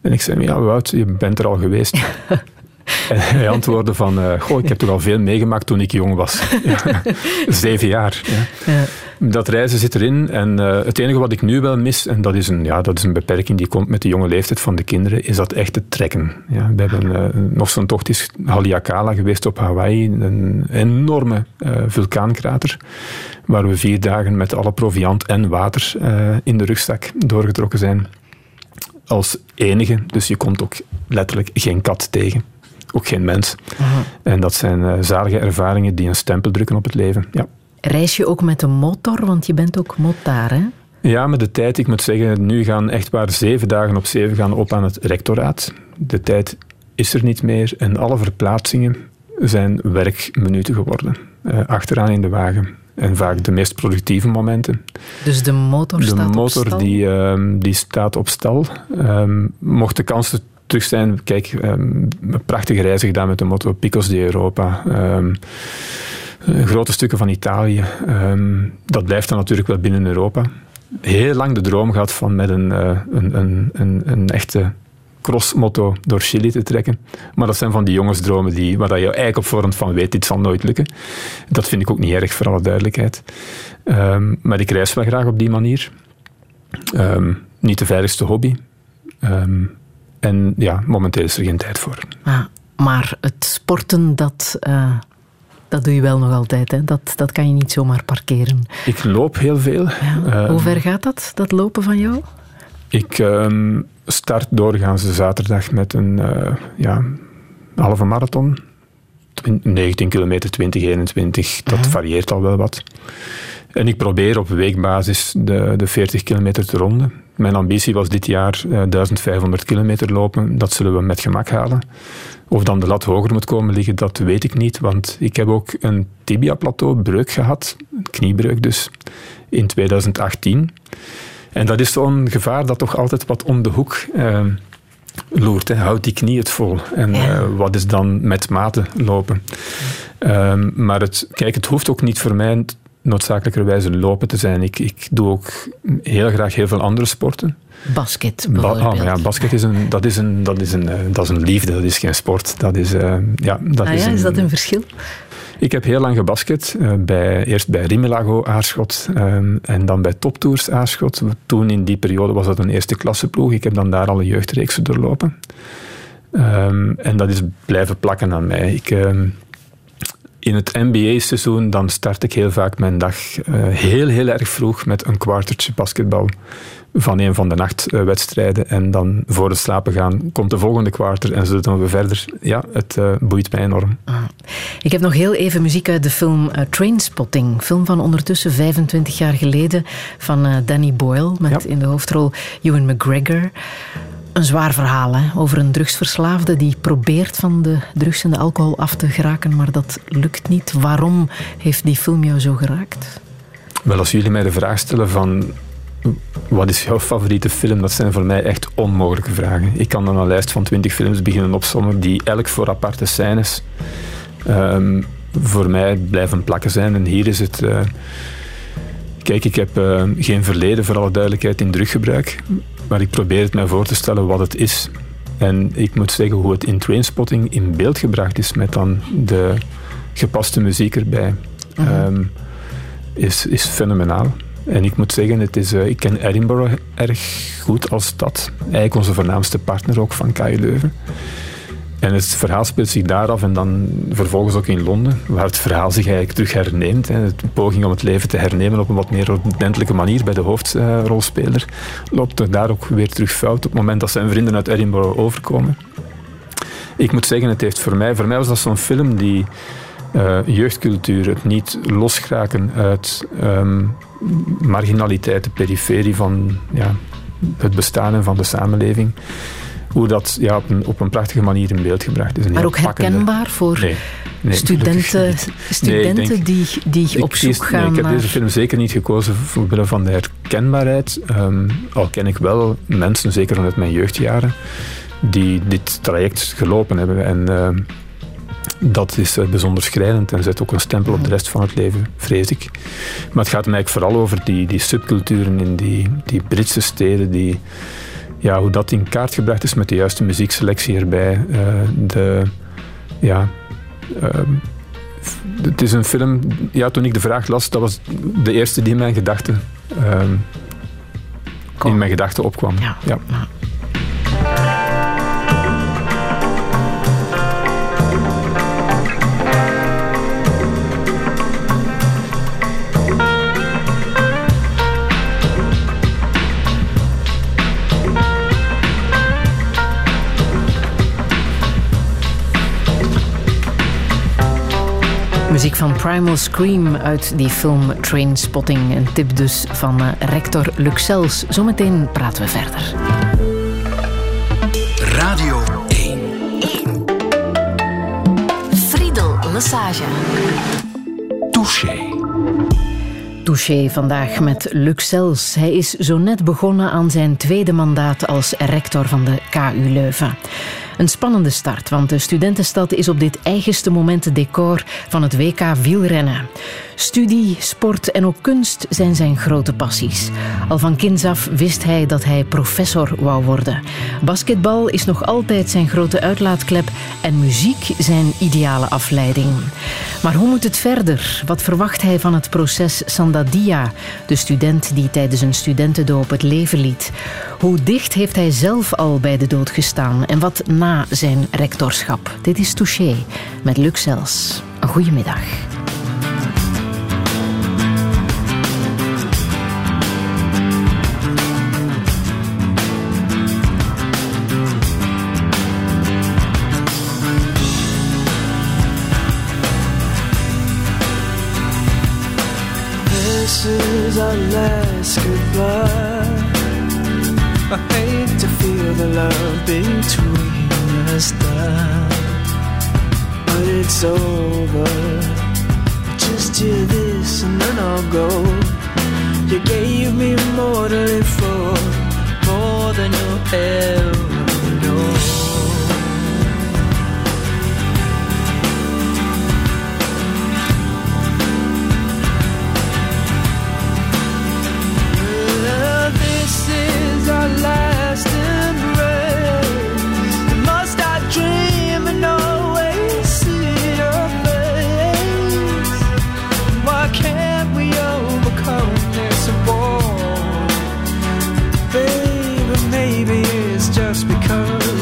Speaker 4: En ik zei, ja Wout, je bent er al geweest. en hij antwoordde van, uh, goh, ik heb toch al veel meegemaakt toen ik jong was. ja, zeven jaar. Ja. Ja. Dat reizen zit erin. En uh, het enige wat ik nu wel mis, en dat is, een, ja, dat is een beperking die komt met de jonge leeftijd van de kinderen, is dat echt het trekken. Ja, we hebben uh, nog zo'n tocht is Haleakala geweest op Hawaii, een enorme vulkaanskrater, waar we vier dagen met alle proviant en water in de rugzak doorgetrokken zijn. Als enige, dus je komt ook letterlijk geen kat tegen ook geen mens. Aha. En dat zijn uh, zalige ervaringen die een stempel drukken op het leven. Ja.
Speaker 3: Reis je ook met een motor? Want je bent ook motaar, hè?
Speaker 4: Ja, met de tijd, ik moet zeggen, nu gaan echt waar zeven dagen op zeven gaan op aan het rectoraat. De tijd is er niet meer en alle verplaatsingen zijn werkminuten geworden. Uh, achteraan in de wagen. En vaak de meest productieve momenten.
Speaker 3: Dus de motor
Speaker 4: de
Speaker 3: staat
Speaker 4: motor
Speaker 3: op stal?
Speaker 4: Die, um, die staat op stal. Um, mocht de kans terug zijn. Kijk, um, prachtige reizen gedaan met de motor Picos di Europa. Um, grote stukken van Italië. Um, dat blijft dan natuurlijk wel binnen Europa. Heel lang de droom gehad van met een, uh, een, een, een, een echte crossmotto door Chili te trekken. Maar dat zijn van die jongensdromen die, waar je eigenlijk op voorhand van weet, dit zal nooit lukken. Dat vind ik ook niet erg, voor alle duidelijkheid. Maar ik reis wel graag op die manier. Niet de veiligste hobby. En ja, momenteel is er geen tijd voor.
Speaker 3: Ah, maar het sporten, dat, uh, dat doe je wel nog altijd. Hè? Dat, dat kan je niet zomaar parkeren.
Speaker 4: Ik loop heel veel.
Speaker 3: Ja. Hoe ver gaat dat, dat lopen van jou?
Speaker 4: Ik um, start doorgaans de zaterdag met een uh, ja, halve marathon. 19 kilometer, 20, 21. Dat varieert al wel wat. En ik probeer op weekbasis de, de 40 kilometer te ronden. Mijn ambitie was dit jaar uh, 1500 kilometer lopen. Dat zullen we met gemak halen. Of dan de lat hoger moet komen liggen, dat weet ik niet. Want ik heb ook een tibia-plateau breuk gehad. Kniebreuk dus. In 2018. En dat is zo'n gevaar dat toch altijd wat om de hoek uh, loert. Hè. Houdt die knie het vol? En uh, wat is dan met mate lopen? Um, maar het, kijk, het hoeft ook niet voor mij noodzakelijkerwijze lopen te zijn. Ik, ik doe ook heel graag heel veel andere sporten.
Speaker 3: Basket bijvoorbeeld.
Speaker 4: ja, basket is een, dat is een, dat is een, eh, dat is een liefde, dat is geen sport. Dat is, uh, ja, dat
Speaker 3: ah,
Speaker 4: is,
Speaker 3: ja, is dat een verschil?
Speaker 4: Ik heb heel lang gebasket. Uh, bij, eerst bij Rimelago Aarschot um, en dan bij Toptours Aarschot. Toen in die periode was dat een eerste klasse ploeg. Ik heb dan daar alle jeugdreeksen doorlopen. Um, en dat is blijven plakken aan mij. Ik, um, in het NBA-seizoen dan start ik heel vaak mijn dag uh, heel, heel erg vroeg met een kwartertje basketbal van een van de nachtwedstrijden. En dan voor het slapen gaan komt de volgende kwarter en zo doen we verder. Ja, het uh, boeit mij enorm. Ah.
Speaker 3: Ik heb nog heel even muziek uit de film uh, Trainspotting. Film van ondertussen 25 jaar geleden van Danny Boyle met ja. in de hoofdrol Ewan McGregor. Een zwaar verhaal hè? over een drugsverslaafde die probeert van de drugs en de alcohol af te geraken, maar dat lukt niet. Waarom heeft die film jou zo geraakt?
Speaker 4: Wel, als jullie mij de vraag stellen van wat is jouw favoriete film? Dat zijn voor mij echt onmogelijke vragen. Ik kan dan een lijst van twintig films beginnen opzommen die elk voor aparte scènes um, voor mij blijven plakken zijn. En hier is het... Uh, kijk, ik heb uh, geen verleden, voor alle duidelijkheid, in druggebruik. Maar ik probeer het mij voor te stellen wat het is. En ik moet zeggen hoe het in Trainspotting in beeld gebracht is met dan de gepaste muziek erbij. -hmm. um, is, is fenomenaal. En ik moet zeggen, het is, uh, ik ken Edinburgh erg goed als stad. Eigenlijk onze voornaamste partner ook van KU Leuven. En het verhaal speelt zich daar af en dan vervolgens ook in Londen, waar het verhaal zich eigenlijk terug herneemt. Hè. De poging om het leven te hernemen op een wat meer ordentelijke manier bij de hoofdrolspeler loopt daar ook weer terug fout op het moment dat zijn vrienden uit Edinburgh overkomen. Ik moet zeggen, het heeft voor mij, voor mij was dat zo'n film die uh, jeugdcultuur, het niet losgeraken uit um, marginaliteit, de periferie van ja, het bestaan en van de samenleving. Hoe dat ja, op, een, op een prachtige manier in beeld gebracht is.
Speaker 3: Maar ook herkenbaar voor nee, nee, studenten, studenten nee, denk, die, die op zoek gaan
Speaker 4: nee, Ik heb
Speaker 3: naar...
Speaker 4: deze film zeker niet gekozen voor van de herkenbaarheid. Um, al ken ik wel mensen, zeker vanuit mijn jeugdjaren, die dit traject gelopen hebben. En uh, dat is uh, bijzonder schrijnend en zet ook een stempel op de rest van het leven, vrees ik. Maar het gaat mij eigenlijk vooral over die, die subculturen in die, die Britse steden, die, ja, hoe dat in kaart gebracht is met de juiste muziekselectie erbij. Uh, de, ja, uh, het is een film, ja, toen ik de vraag las, dat was de eerste die in mijn gedachten, in mijn gedachten opkwam.
Speaker 3: Ja. ja. Muziek van Primal Scream uit die film Trainspotting. Een tip dus van uh, rector Luxels. Zometeen praten we verder.
Speaker 2: Radio 1.
Speaker 5: 1. Friedel Massage.
Speaker 2: Touché.
Speaker 3: Touché vandaag met Luxels. Hij is zo net begonnen aan zijn tweede mandaat als rector van de KU Leuven. Een spannende start, want de studentenstad is op dit eigenste moment het decor van het WK wielrennen. Studie, sport en ook kunst zijn zijn grote passies. Al van kinds af wist hij dat hij professor wou worden. Basketbal is nog altijd zijn grote uitlaatklep en muziek zijn ideale afleiding. Maar hoe moet het verder? Wat verwacht hij van het proces Sandadia, de student die tijdens een studentendoop het leven liet? Hoe dicht heeft hij zelf al bij de dood gestaan en wat zijn rectorschap? Dit is Touché met Luxels. Een goede
Speaker 6: is our last goodbye. I hate to feel the love between messed up, but it's over. Just hear this and then I'll go. You gave me more to live for, more than you'll ever know. This is our life.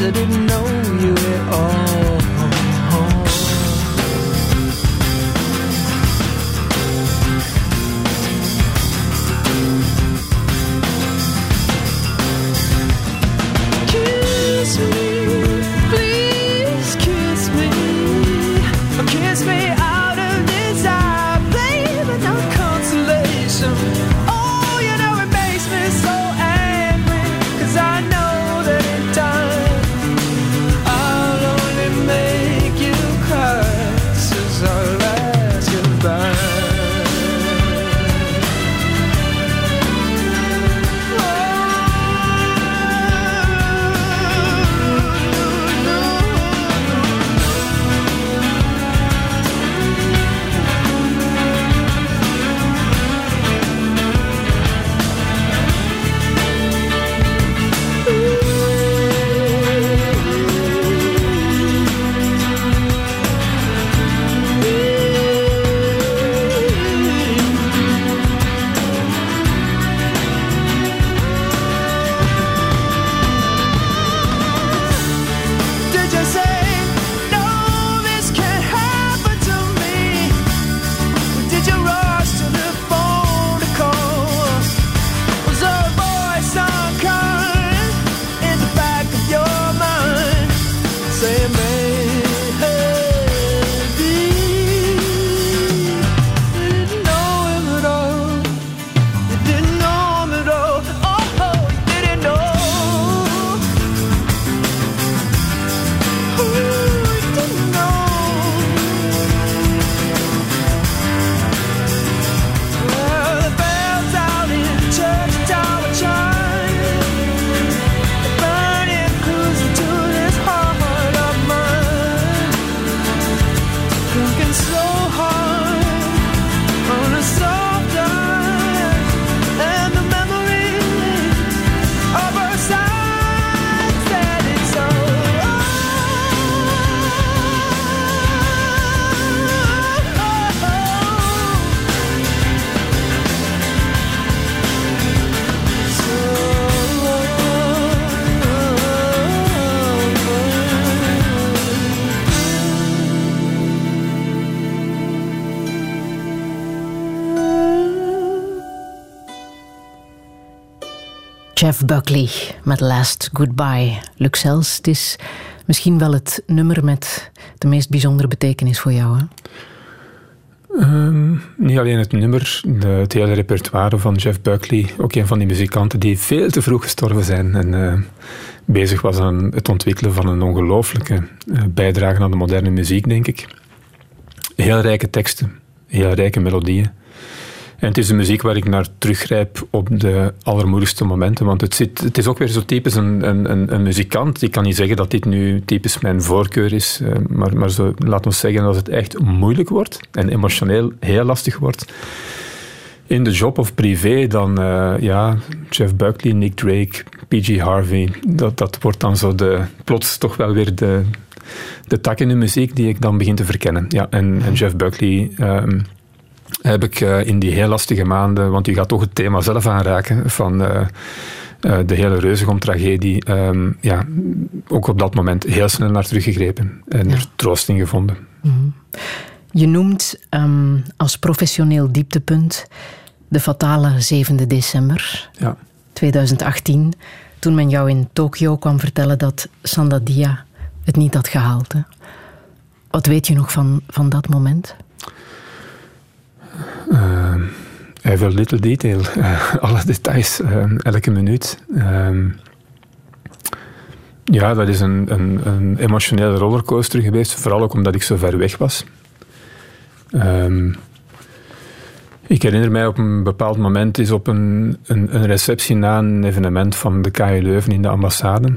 Speaker 3: I didn't Jeff Buckley met Last Goodbye. Luxels, het is misschien wel het nummer met de meest bijzondere betekenis voor jou, hè?
Speaker 4: Um, niet alleen het nummer, de, het hele repertoire van Jeff Buckley. Ook een van die muzikanten die veel te vroeg gestorven zijn. En uh, bezig was aan het ontwikkelen van een ongelooflijke uh, bijdrage aan de moderne muziek, denk ik. Heel rijke teksten, heel rijke melodieën. En het is de muziek waar ik naar teruggrijp op de allermoedigste momenten. Want het, zit, het is ook weer zo typisch een, een, muzikant. Ik kan niet zeggen dat dit nu typisch mijn voorkeur is. Uh, maar, maar zo, laat ons zeggen dat het echt moeilijk wordt en emotioneel heel lastig wordt. In de job of privé, dan uh, ja, Jeff Buckley, Nick Drake, PG Harvey. Dat, dat wordt dan zo de, plots toch wel weer de, de tak in de muziek die ik dan begin te verkennen. Ja, en, en Jeff Buckley. Um, heb ik uh, in die heel lastige maanden, want u gaat toch het thema zelf aanraken van uh, uh, de hele Reuzegom-tragedie, um, ja, ook op dat moment heel snel naar teruggegrepen en ja. er troost in gevonden.
Speaker 3: -hmm. Je noemt um, als professioneel dieptepunt de fatale 7 december
Speaker 4: ja.
Speaker 3: 2018, toen men jou in Tokio kwam vertellen dat Sandadia het niet had gehaald. Hè? Wat weet je nog van, van dat moment?
Speaker 4: Every little detail, uh, alle details, uh, elke minuut. ja, dat is een, een, emotionele rollercoaster geweest, vooral ook omdat ik zo ver weg was. Ik herinner mij op een bepaald moment is op een, een, een, receptie na een evenement van de KU Leuven in de ambassade.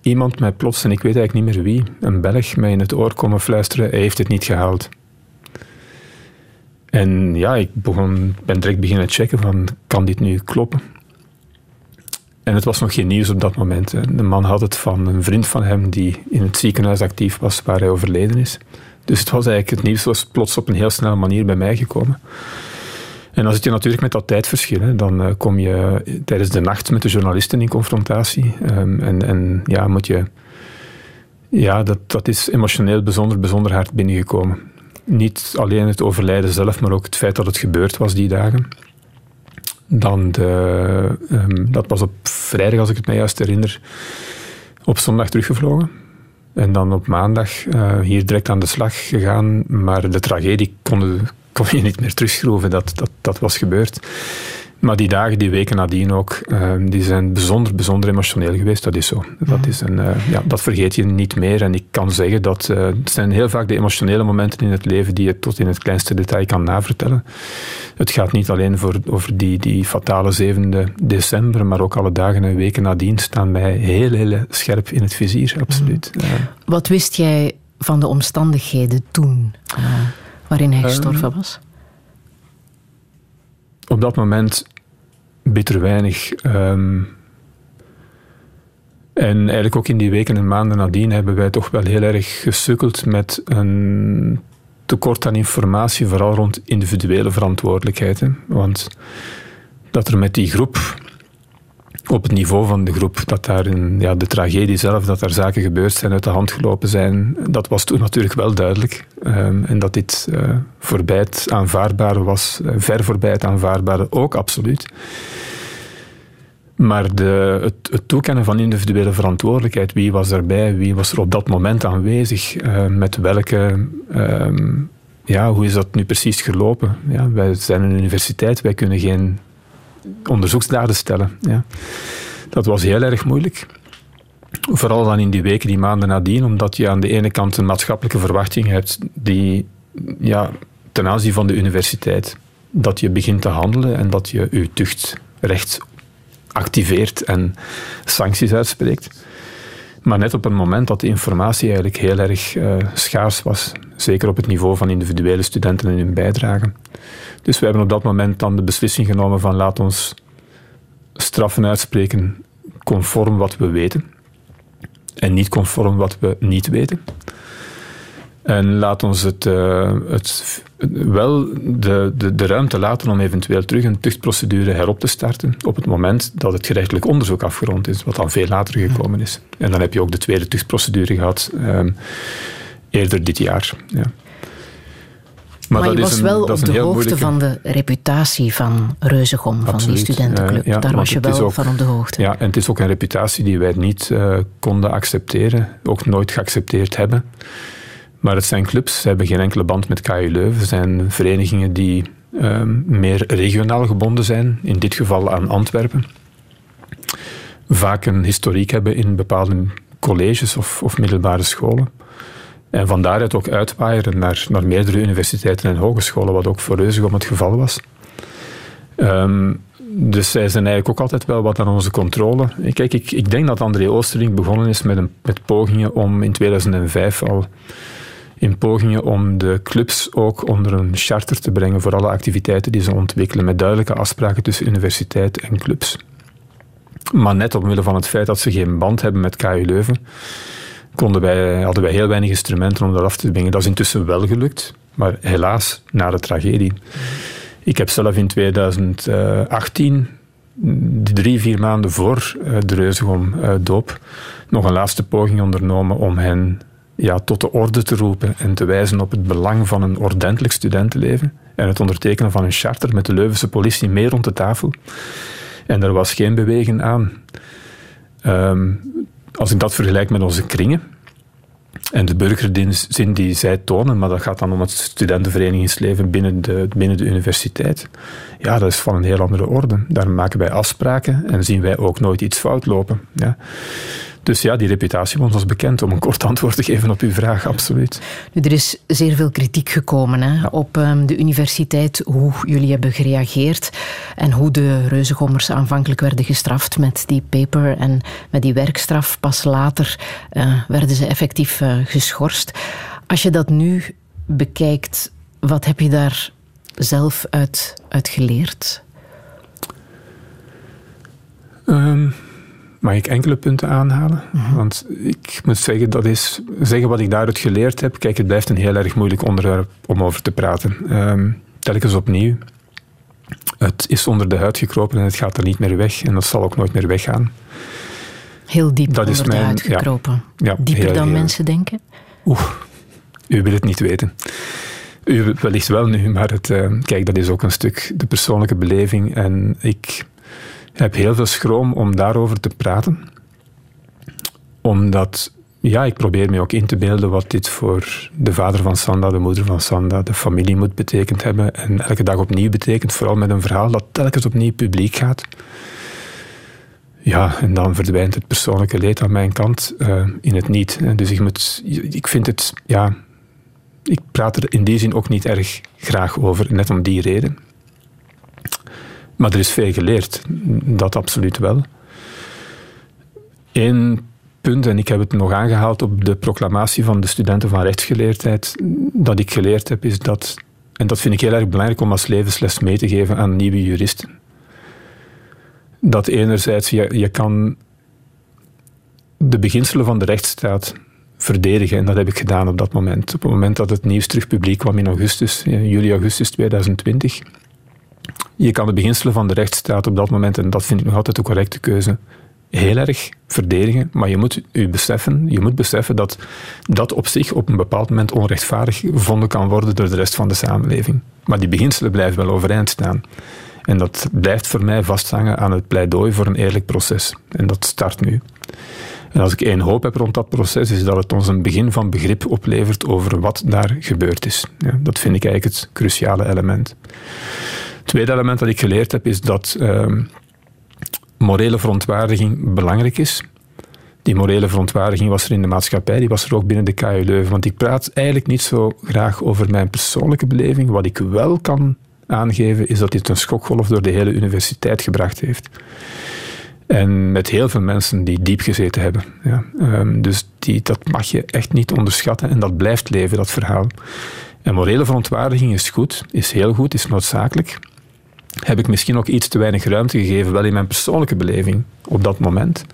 Speaker 4: Iemand mij plots, en ik weet eigenlijk niet meer wie, een Belg, mij in het oor komen fluisteren: hij heeft het niet gehaald. En ja, ik begon, ben direct beginnen checken van, kan dit nu kloppen? En het was nog geen nieuws op dat moment. De man had het van een vriend van hem die in het ziekenhuis actief was waar hij overleden is. Dus het was eigenlijk, het nieuws was plots op een heel snelle manier bij mij gekomen. En dan zit je natuurlijk met dat tijdverschil. Hè. Dan kom je tijdens de nacht met de journalisten in confrontatie. Um, en, en ja, moet je... Ja, dat, dat is emotioneel bijzonder, bijzonder hard binnengekomen niet alleen het overlijden zelf, maar ook het feit dat het gebeurd was die dagen. Dan de, um, dat was op vrijdag, als ik het mij juist herinner, op zondag teruggevlogen. En dan op maandag uh, hier direct aan de slag gegaan. Maar de tragedie kon, kon je niet meer terugschroeven. Dat, dat, dat was gebeurd. Maar die dagen, die weken nadien ook, uh, die zijn bijzonder, bijzonder emotioneel geweest. Dat is zo. Dat, is een, uh, ja, dat vergeet je niet meer. En ik kan zeggen dat uh, het zijn heel vaak de emotionele momenten in het leven die je tot in het kleinste detail kan navertellen. Het gaat niet alleen voor, over die, die fatale 7 december, maar ook alle dagen en weken nadien staan mij heel, heel scherp in het vizier. Absoluut.
Speaker 3: Mm. Wat wist jij van de omstandigheden toen waarin hij gestorven um, was?
Speaker 4: Op dat moment bitter weinig. Um, en eigenlijk ook in die weken en maanden nadien hebben wij toch wel heel erg gesukkeld met een tekort aan informatie, vooral rond individuele verantwoordelijkheden. Want dat er met die groep, op het niveau van de groep, dat daar een, ja, de tragedie zelf, dat er zaken gebeurd zijn, uit de hand gelopen zijn, dat was toen natuurlijk wel duidelijk. Um, en dat dit uh, voorbij het aanvaardbare was, uh, ver voorbij het aanvaardbare ook absoluut. Maar de, het, het, toekennen van individuele verantwoordelijkheid, wie was erbij, wie was er op dat moment aanwezig, uh, met welke, um, ja, hoe is dat nu precies gelopen? Ja, wij zijn een universiteit, wij kunnen geen onderzoeksdaden stellen. Ja. Dat was heel erg moeilijk. Vooral dan in die weken, die maanden nadien, omdat je aan de ene kant een maatschappelijke verwachting hebt die ja, ten aanzien van de universiteit, dat je begint te handelen en dat je je tuchtrecht activeert en sancties uitspreekt. Maar net op een moment dat de informatie eigenlijk heel erg uh, schaars was, zeker op het niveau van individuele studenten en hun bijdrage. Dus we hebben op dat moment dan de beslissing genomen van laat ons straffen uitspreken conform wat we weten en niet conform wat we niet weten. En laat ons het, uh, het wel de, de, de ruimte laten om eventueel terug een tuchtprocedure herop te starten op het moment dat het gerechtelijk onderzoek afgerond is, wat dan veel later gekomen is. En dan heb je ook de tweede tuchtprocedure gehad um, eerder dit jaar. Ja.
Speaker 3: Maar, je was wel op de hoogte van de reputatie van Reuzegom, van die studentenclub. ja, Daar was je wel van op de hoogte.
Speaker 4: Ja, en het is ook een reputatie die wij niet uh, konden accepteren, ook nooit geaccepteerd hebben. Maar het zijn clubs, ze hebben geen enkele band met KU Leuven. Het zijn verenigingen die um, meer regionaal gebonden zijn, in dit geval aan Antwerpen. Vaak een historiek hebben in bepaalde colleges of, of middelbare scholen. En van daaruit ook uitwaaieren naar, naar meerdere universiteiten en hogescholen, wat ook voor Reuzegom het geval was. Um, dus zij zijn eigenlijk ook altijd wel wat aan onze controle. Kijk, ik, ik denk dat André Oosterling begonnen is met, een, met pogingen om in 2005 al in pogingen om de clubs ook onder een charter te brengen voor alle activiteiten die ze ontwikkelen, met duidelijke afspraken tussen universiteit en clubs. Maar net omwille van het feit dat ze geen band hebben met KU Leuven, konden wij, hadden wij heel weinig instrumenten om dat af te dwingen. Dat is intussen wel gelukt, maar helaas na de tragedie. Ik heb zelf in 2018, drie, vier maanden voor eh, de Reuzegom eh, doop, nog een laatste poging ondernomen om hen ja, tot de orde te roepen en te wijzen op het belang van een ordentelijk studentenleven en het ondertekenen van een charter met de Leuvense politie mee rond de tafel. En er was geen beweging aan. Ehm, als ik dat vergelijk met onze kringen en de burgerzin die zij tonen, maar dat gaat dan om het studentenverenigingsleven binnen de, binnen de universiteit, ja, dat is van een heel andere orde. Daar maken wij afspraken en zien wij ook nooit iets fout lopen. Ja. Dus ja, die reputatie was ons bekend, om een kort antwoord te geven op uw vraag, absoluut.
Speaker 3: Nu, er is zeer veel kritiek gekomen hè, op um, de universiteit, hoe jullie hebben gereageerd en hoe de reuzegommers aanvankelijk werden gestraft met die paper en met die werkstraf. Pas later uh, werden ze effectief uh, geschorst. Als je dat nu bekijkt, wat heb je daar zelf uit, uit geleerd?
Speaker 4: Um, Mag ik enkele punten aanhalen? Mhm. Want ik moet zeggen, dat is, zeggen wat ik daaruit geleerd heb. Kijk, het blijft een heel erg moeilijk onderwerp om over te praten. Um, telkens opnieuw. Het is onder de huid gekropen en het gaat er niet meer weg. En dat zal ook nooit meer weggaan.
Speaker 3: Heel diep dat onder is mijn, de huid gekropen. Ja, Dieper dan mensen denken?
Speaker 4: Oeh, u wil het niet weten. U wellicht wel nu, maar het, uh, kijk, dat is ook een stuk de persoonlijke beleving. En ik heb heel veel schroom om daarover te praten. Omdat, ja, ik probeer me ook in te beelden wat dit voor de vader van Sanda, de moeder van Sanda, de familie moet betekend hebben. En elke dag opnieuw betekent, vooral met een verhaal dat telkens opnieuw publiek gaat. Ja, en dan verdwijnt het persoonlijke leed aan mijn kant uh, in het niet. Dus ik, moet, ik vind het, ja, ik praat er in die zin ook niet erg graag over, net om die reden. Maar er is veel geleerd, dat absoluut wel. Eén punt, en ik heb het nog aangehaald op de proclamatie van de studenten van rechtsgeleerdheid, dat ik geleerd heb, is dat, en dat vind ik heel erg belangrijk om als levensles mee te geven aan nieuwe juristen. Dat enerzijds, je, je kan de beginselen van de rechtsstaat verdedigen. En dat heb ik gedaan op dat moment. Op het moment dat het nieuws terug publiek kwam in augustus, juli, augustus 2020, je kan de beginselen van de rechtsstaat op dat moment, en dat vind ik nog altijd de correcte keuze, heel erg verdedigen. Maar je moet u beseffen, je moet beseffen dat dat op zich op een bepaald moment onrechtvaardig gevonden kan worden door de rest van de samenleving. Maar die beginselen blijven wel overeind staan. En dat blijft voor mij vasthangen aan het pleidooi voor een eerlijk proces. En dat start nu. En als ik één hoop heb rond dat proces, is dat het ons een begin van begrip oplevert over wat daar gebeurd is. Ja, dat vind ik eigenlijk het cruciale element. Tweede element dat ik geleerd heb is dat uh, morele verontwaardiging belangrijk is. Die morele verontwaardiging was er in de maatschappij, die was er ook binnen de KU Leuven. Want ik praat eigenlijk niet zo graag over mijn persoonlijke beleving. Wat ik wel kan aangeven, is dat dit een schokgolf door de hele universiteit gebracht heeft. En met heel veel mensen die diep gezeten hebben. Ja. Um, dus die, dat mag je echt niet onderschatten en dat blijft leven, dat verhaal. En morele verontwaardiging is goed, is heel goed, is noodzakelijk heb ik misschien ook iets te weinig ruimte gegeven, wel in mijn persoonlijke beleving op dat moment.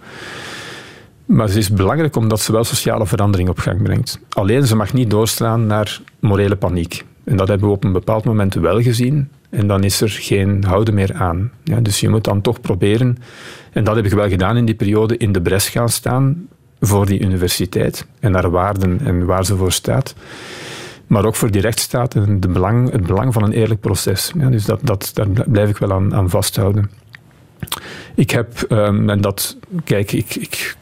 Speaker 4: Maar het is belangrijk omdat ze wel sociale verandering op gang brengt. Alleen ze mag niet doorslaan naar morele paniek. En dat hebben we op een bepaald moment wel gezien. En dan is er geen houden meer aan. Ja, dus je moet dan toch proberen, en dat heb ik wel gedaan in die periode, in de bres gaan staan voor die universiteit en naar waarden en waar ze voor staat. Maar ook voor die rechtsstaat en de belang, het belang van een eerlijk proces. Ja, dus dat, dat, daar blijf ik wel aan, aan vasthouden. Ik heb, um, en dat, kijk, ik, ik,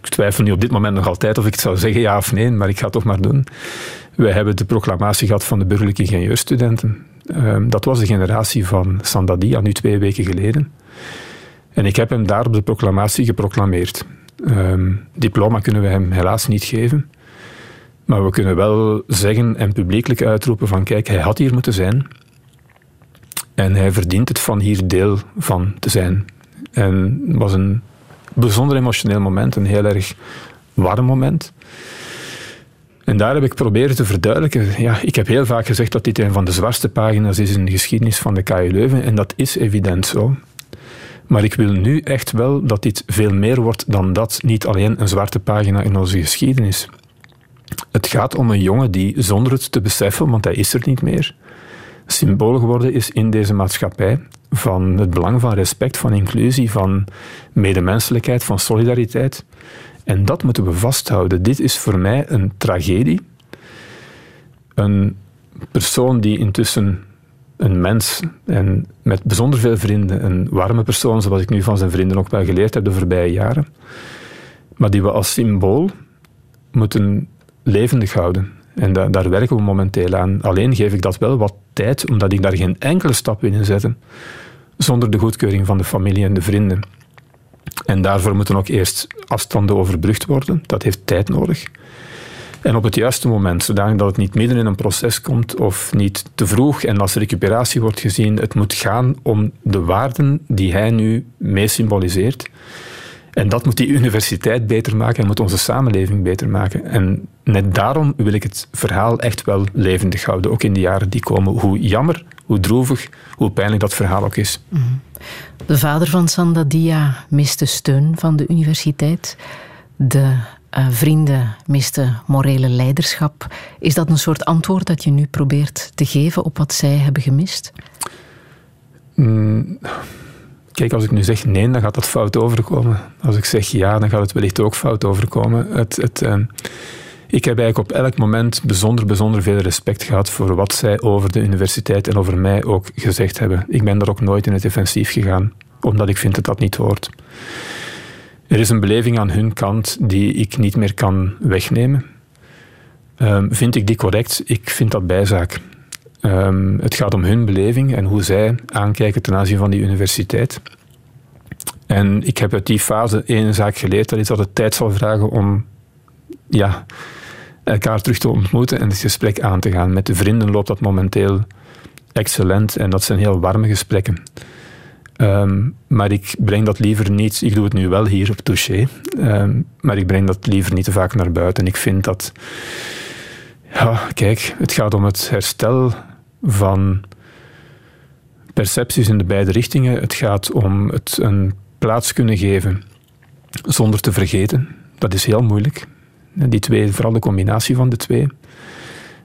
Speaker 4: twijfel nu op dit moment nog altijd of ik het zou zeggen ja of nee, maar ik ga het toch maar doen. Wij hebben de proclamatie gehad van de burgerlijke ingenieurstudenten. Um, dat was de generatie van Sandadi, nu twee weken geleden. En ik heb hem daar op de proclamatie geproclameerd. Um, diploma kunnen we hem helaas niet geven. Maar we kunnen wel zeggen en publiekelijk uitroepen van kijk, hij had hier moeten zijn. En hij verdient het van hier deel van te zijn. En het was een bijzonder emotioneel moment, een heel erg warm moment. En daar heb ik proberen te verduidelijken. Ja, ik heb heel vaak gezegd dat dit een van de zwartste pagina's is in de geschiedenis van de KU Leuven. En dat is evident zo. Maar ik wil nu echt wel dat dit veel meer wordt dan dat. Niet alleen een zwarte pagina in onze geschiedenis. Het gaat om een jongen die zonder het te beseffen, want hij is er niet meer, symbool geworden is in deze maatschappij van het belang van respect, van inclusie, van medemenselijkheid, van solidariteit. En dat moeten we vasthouden. Dit is voor mij een tragedie. Een persoon die intussen een mens en met bijzonder veel vrienden, een warme persoon, zoals ik nu van zijn vrienden ook wel geleerd heb de voorbije jaren, maar die we als symbool moeten levendig houden. En da daar werken we momenteel aan. Alleen geef ik dat wel wat tijd, omdat ik daar geen enkele stap in zetten zonder de goedkeuring van de familie en de vrienden. En daarvoor moeten ook eerst afstanden overbrugd worden. Dat heeft tijd nodig. En op het juiste moment, zodanig dat het niet midden in een proces komt of niet te vroeg en als recuperatie wordt gezien. Het moet gaan om de waarden die hij nu mee symboliseert. En dat moet die universiteit beter maken en moet onze samenleving beter maken. En net daarom wil ik het verhaal echt wel levendig houden, ook in de jaren die komen. Hoe jammer, hoe droevig, hoe pijnlijk dat verhaal ook is. Mhm.
Speaker 3: De vader van Sandadia miste steun van de universiteit. De uh, vrienden misten morele leiderschap. Is dat een soort antwoord dat je nu probeert te geven op wat zij hebben gemist?
Speaker 4: Mm, kijk, als ik nu zeg nee, dan gaat dat fout overkomen. Als ik zeg ja, dan gaat het wellicht ook fout overkomen. Het, het, uh, ik heb eigenlijk op elk moment bijzonder, bijzonder veel respect gehad voor wat zij over de universiteit en over mij ook gezegd hebben. Ik ben daar ook nooit in het defensief gegaan, omdat ik vind dat dat niet hoort. Er is een beleving aan hun kant die ik niet meer kan wegnemen. Um, vind ik die correct? Ik vind dat bijzaak. Um, het gaat om hun beleving en hoe zij aankijken ten aanzien van die universiteit. En ik heb uit die fase één zaak geleerd, dat is dat het tijd zal vragen om ja, elkaar terug te ontmoeten en het gesprek aan te gaan. Met de vrienden loopt dat momenteel excellent en dat zijn heel warme gesprekken. Um, maar ik breng dat liever niet, ik doe het nu wel hier op Touché, um, maar ik breng dat liever niet te vaak naar buiten. Ik vind dat, ja, kijk, het gaat om het herstel van percepties in de beide richtingen. Het gaat om het een plaats kunnen geven zonder te vergeten. Dat is heel moeilijk. Die twee, vooral de combinatie van de twee.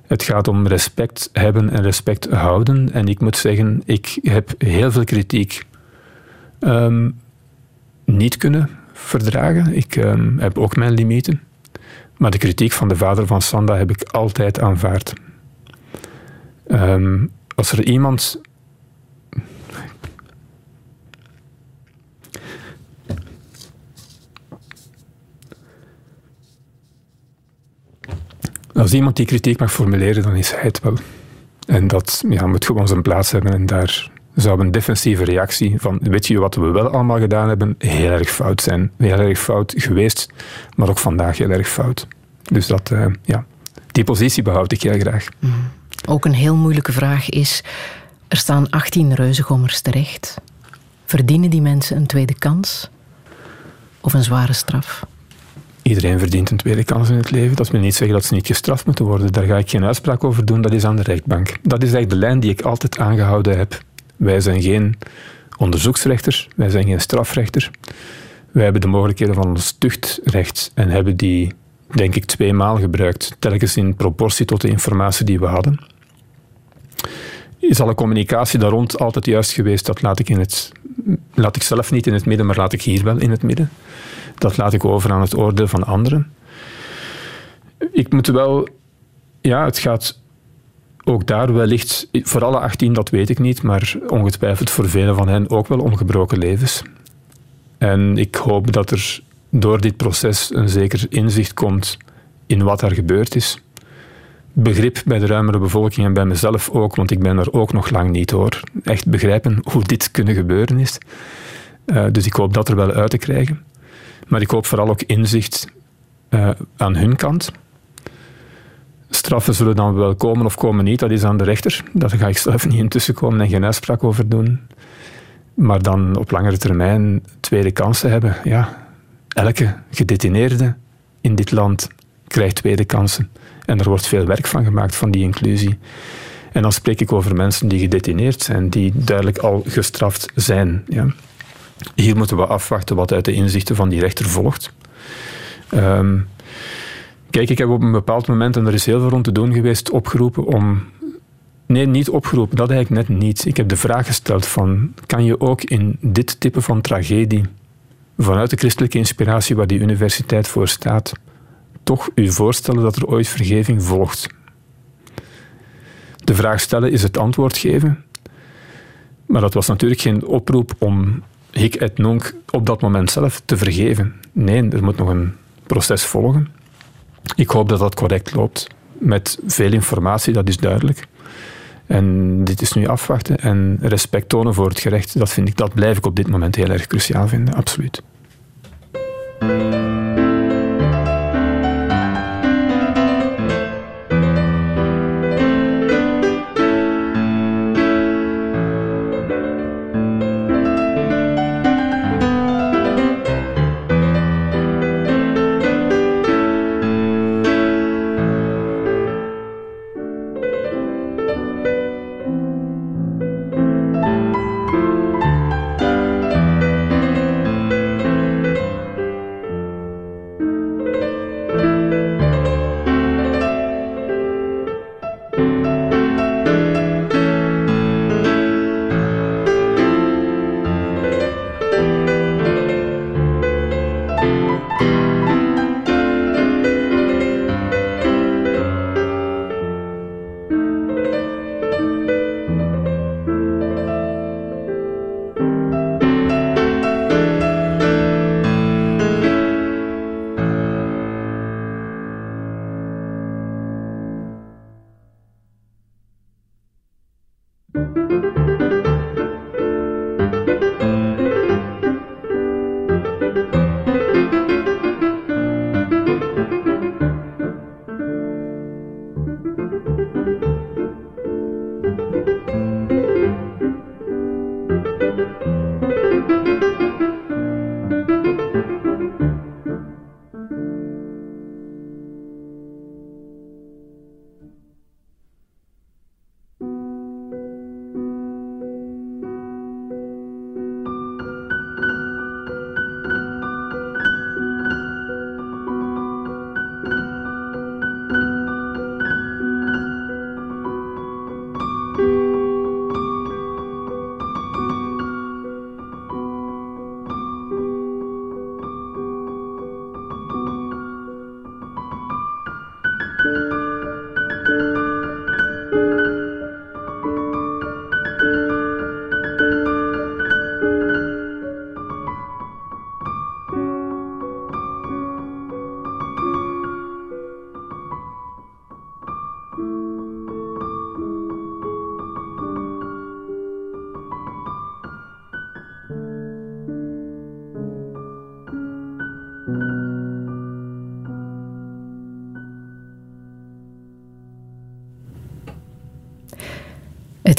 Speaker 4: Het gaat om respect hebben en respect houden. En ik moet zeggen, ik heb heel veel kritiek um, niet kunnen verdragen. Ik um, heb ook mijn limieten. Maar de kritiek van de vader van Sanda heb ik altijd aanvaard. Um, als er iemand Als iemand die kritiek mag formuleren, dan is hij het wel. En dat ja, moet gewoon zijn plaats hebben. En daar zou een defensieve reactie van, weet je wat we wel allemaal gedaan hebben, heel erg fout zijn. Heel erg fout geweest, maar ook vandaag heel erg fout. Dus dat, uh, ja, die positie behoud ik heel graag. Mm.
Speaker 3: Ook een heel moeilijke vraag is, er staan 18 reuzengommers terecht. Verdienen die mensen een tweede kans? Of een zware straf?
Speaker 4: Iedereen verdient een tweede kans in het leven. Dat wil niet zeggen dat ze niet gestraft moeten worden. Daar ga ik geen uitspraak over doen. Dat is aan de rechtbank. Dat is eigenlijk de lijn die ik altijd aangehouden heb. Wij zijn geen onderzoeksrechter, wij zijn geen strafrechter. Wij hebben de mogelijkheden van ons tuchtrecht en hebben die, denk ik, twee maal gebruikt, telkens in proportie tot de informatie die we hadden. Is alle communicatie daar rond altijd juist geweest? Dat laat ik, in het, laat ik zelf niet in het midden, maar laat ik hier wel in het midden. Dat laat ik over aan het oordeel van anderen. Ik moet wel ja, het gaat ook daar wellicht, voor alle 18 dat weet ik niet, maar ongetwijfeld voor velen van hen ook wel om gebroken levens. En ik hoop dat er door dit proces een zeker inzicht komt in wat er gebeurd is. Begrip bij de ruimere bevolking en bij mezelf ook, want ik ben er ook nog lang niet hoor. Echt begrijpen hoe dit kunnen gebeuren is. Uh, dus ik hoop dat er wel uit te krijgen. Maar ik hoop vooral ook inzicht uh, aan hun kant. Straffen zullen dan wel komen of komen niet, dat is aan de rechter. Daar ga ik zelf niet intussen komen en geen uitspraak over doen. Maar dan op langere termijn tweede kansen hebben. Ja, elke gedetineerde in dit land krijgt tweede kansen. En er wordt veel werk van gemaakt van die inclusie. En dan spreek ik over mensen die gedetineerd zijn, die duidelijk al gestraft zijn. Ja. Hier moeten we afwachten wat uit de inzichten van die rechter volgt. Um, kijk, ik heb op een bepaald moment, en er is heel veel rond te doen geweest, opgeroepen om. Nee, niet opgeroepen, dat eigenlijk net niet. Ik heb de vraag gesteld van, kan je ook in dit type van tragedie, vanuit de christelijke inspiratie waar die universiteit voor staat, toch u voorstellen dat er ooit vergeving volgt? De vraag stellen is het antwoord geven. Maar dat was natuurlijk geen oproep om hic et nunc op dat moment zelf te vergeven. Nee, er moet nog een proces volgen. Ik hoop dat dat correct loopt. Met veel informatie, dat is duidelijk. En dit is nu afwachten en respect tonen voor het gerecht. Dat, vind ik, dat blijf ik op dit moment heel erg cruciaal vinden, absoluut.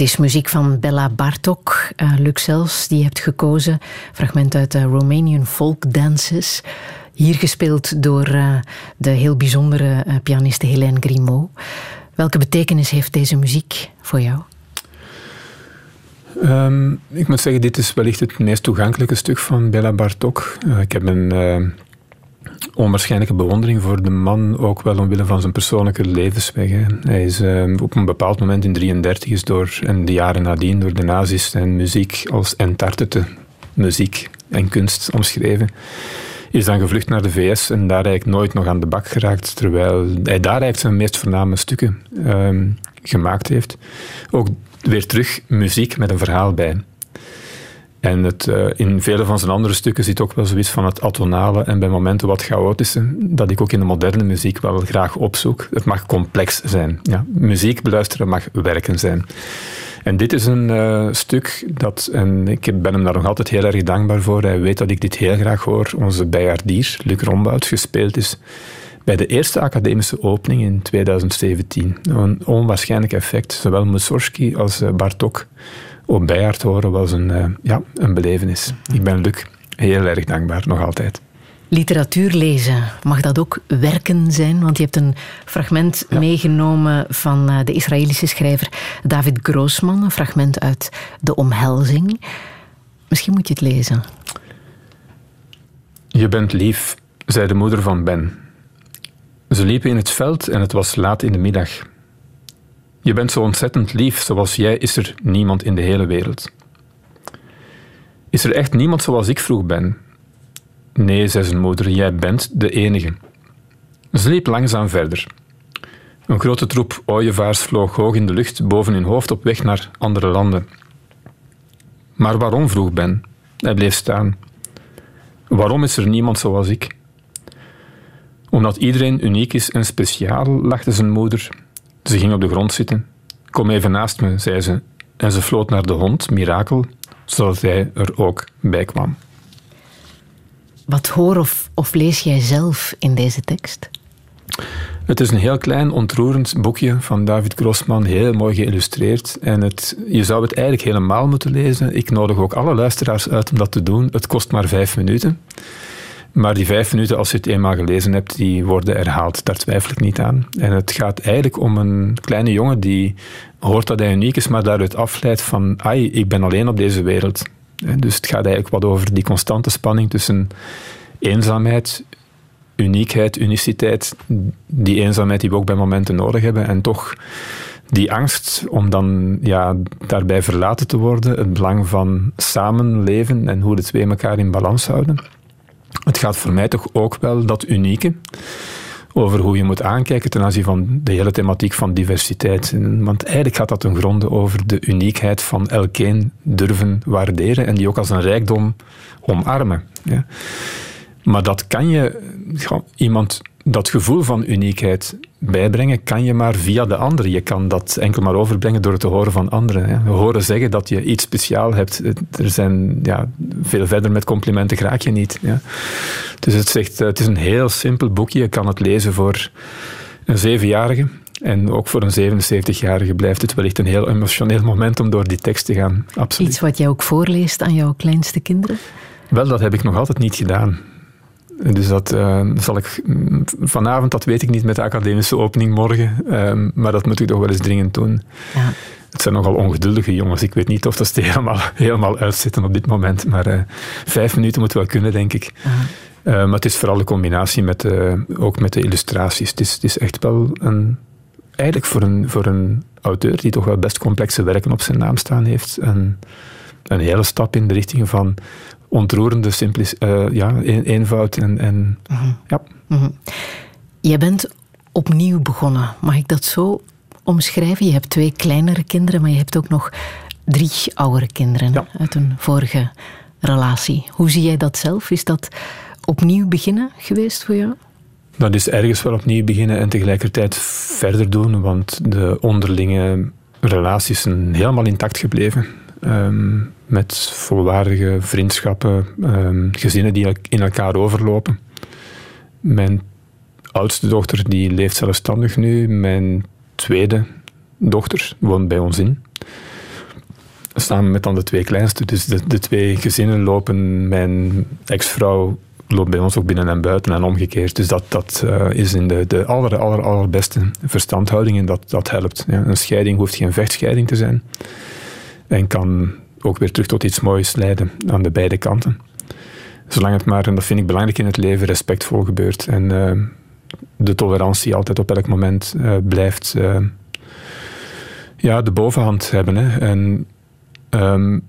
Speaker 3: Het is muziek van Bella Bartok, uh, Luxels, die je hebt gekozen. Fragment uit de Romanian Folk Dances. Hier gespeeld door uh, de heel bijzondere pianiste Hélène Grimaud. Welke betekenis heeft deze muziek voor jou?
Speaker 4: Um, ik moet zeggen, dit is wellicht het meest toegankelijke stuk van Bella Bartok. ik heb een onwaarschijnlijke bewondering voor de man, ook wel omwille van zijn persoonlijke levensweg. Hij is uh, op een bepaald moment in 33 is door, en de jaren nadien door de nazi's en muziek als entartete muziek en kunst omschreven. is dan gevlucht naar de VS en daar eigenlijk nooit nog aan de bak geraakt, terwijl hij daar eigenlijk zijn meest voorname stukken ehm, gemaakt heeft. Ook weer terug muziek met een verhaal bij. En uh, in vele van zijn andere stukken zit ook wel zoiets van het atonale en bij momenten wat chaotische, dat ik ook in de moderne muziek wel graag opzoek. Het mag complex zijn. Ja, muziek beluisteren mag werken zijn. En dit is een uh, stuk dat, en ik ben hem daar nog altijd heel erg dankbaar voor. Hij weet dat ik dit heel graag hoor. Onze bijaardier, Luc Rombout, gespeeld is bij de eerste academische opening in 2017. Een onwaarschijnlijk effect. Zowel Mussorgsky als uh, Bartok op bijaard horen was een, uh, ja, een belevenis. Ik ben Luc heel erg dankbaar, nog altijd.
Speaker 3: Literatuur lezen, mag dat ook werken zijn? Want je hebt een fragment ja. meegenomen van uh, de Israëlische schrijver David Grossman, een fragment uit De Omhelzing. Misschien moet je het lezen.
Speaker 4: Je bent lief, zei de moeder van Ben. Ze liepen in het veld en het was laat in de middag. Je bent zo ontzettend lief, zoals jij is er niemand in de hele wereld. Is er echt niemand zoals ik vroeg ben? Nee, zei zijn moeder, jij bent de enige. Ze liep langzaam verder. Een grote troep ooievaars vloog hoog in de lucht boven hun hoofd op weg naar andere landen. Maar waarom? vroeg Ben. Hij bleef staan. Waarom is er niemand zoals ik? Omdat iedereen uniek is en speciaal, lachte zijn moeder. Ze ging op de grond zitten. Kom even naast me, zei ze. En ze floot naar de hond, Mirakel, zodat hij er ook bij kwam.
Speaker 3: Wat hoor of, of lees jij zelf in deze tekst?
Speaker 4: Het is een heel klein, ontroerend boekje van David Grossman, heel mooi geïllustreerd. En het, je zou het eigenlijk helemaal moeten lezen. Ik nodig ook alle luisteraars uit om dat te doen. Het kost maar vijf minuten. Maar die vijf minuten, als je het eenmaal gelezen hebt, die worden herhaald. Daar twijfel ik niet aan. En het gaat eigenlijk om een kleine jongen die hoort dat hij uniek is, maar daaruit afleidt van, ai, ik ben alleen op deze wereld. Dus het gaat eigenlijk wat over die constante spanning tussen eenzaamheid, uniekheid, uniciteit, die eenzaamheid die we ook bij momenten nodig hebben, en toch die angst om dan ja, daarbij verlaten te worden, het belang van samenleven en hoe de twee elkaar in balans houden. Het gaat voor mij toch ook wel dat unieke over hoe je moet aankijken ten aanzien van de hele thematiek van diversiteit. Want eigenlijk gaat dat ten gronde over de uniekheid van elkeen durven waarderen en die ook als een rijkdom omarmen. Ja. Maar dat kan je iemand dat gevoel van uniekheid bijbrengen, kan je maar via de anderen. Je kan dat enkel maar overbrengen door het te horen van anderen. Hè. Horen zeggen dat je iets speciaal hebt. Er zijn ja, veel verder met complimenten graag je niet. Ja. Dus het, zegt, het is een heel simpel boekje. Je kan het lezen voor een zevenjarige. En ook voor een 77-jarige blijft het wellicht een heel emotioneel moment om door die tekst te gaan. Absoluut.
Speaker 3: Iets wat jij ook voorleest aan jouw kleinste kinderen?
Speaker 4: Wel, dat heb ik nog altijd niet gedaan. Dus dat uh, zal ik vanavond, dat weet ik niet met de academische opening morgen, uh, maar dat moet ik toch wel eens dringend doen. Ja. Het zijn nogal ongeduldige jongens. Ik weet niet of dat ze helemaal, helemaal uitzitten op dit moment, maar uh, vijf minuten moet wel kunnen, denk ik. maar het is vooral de combinatie met, ook met de illustraties. Het is, het is echt wel een, eigenlijk voor een, voor een auteur die toch wel best complexe werken op zijn naam staan heeft, een, een hele stap in de richting van ontroerende simplic, uh, ja, eenvoud. En, en,
Speaker 3: mhm.
Speaker 4: ja.
Speaker 3: Mhm. Jij bent opnieuw begonnen. Mag ik dat zo omschrijven? Je hebt twee kleinere kinderen, maar je hebt ook nog drie oudere kinderen uit een vorige relatie. Hoe zie jij dat zelf? Is dat opnieuw beginnen geweest voor jou?
Speaker 4: Dat is ergens wel opnieuw beginnen en tegelijkertijd verder doen, want de onderlinge relaties zijn helemaal intact gebleven. Um, met volwaardige vriendschappen, um, gezinnen die in elkaar overlopen. Mijn oudste dochter die leeft zelfstandig nu. Mijn tweede dochter woont bij ons in. Samen met dan de twee kleinste. Dus de, de twee gezinnen lopen. Mijn ex-vrouw loopt bij ons ook binnen en buiten en omgekeerd. Dus dat, dat uh, is in de, de aller, aller, allerbeste verstandhouding en dat, dat helpt. Een scheiding hoeft geen vechtscheiding te zijn. En kan ook weer terug tot iets moois leiden aan de beide kanten. Zolang het maar, en dat vind ik belangrijk in het leven, respectvol gebeurt. En uh, de tolerantie altijd op elk moment uh, blijft uh, ja, de bovenhand hebben. Hè. En um,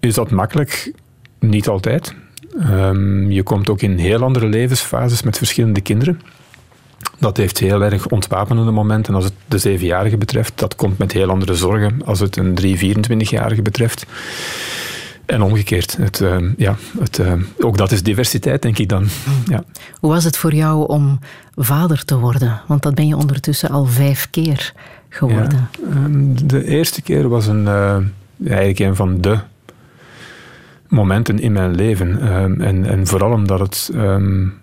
Speaker 4: is dat makkelijk? Niet altijd. Ehm, je komt ook in heel andere levensfases met verschillende kinderen. Dat heeft heel erg ontwapenende momenten als het de zevenjarige betreft. Dat komt met heel andere zorgen als het een 3, 24-jarige betreft. En omgekeerd. Het, uh, ja, het, uh, ook dat is diversiteit, denk ik dan. Ja.
Speaker 3: Hoe was het voor jou om vader te worden? Want dat ben je ondertussen al vijf keer geworden.
Speaker 4: Ja, um, de eerste keer was een, uh, eigenlijk een van de momenten in mijn leven. Um, en, en vooral omdat het um,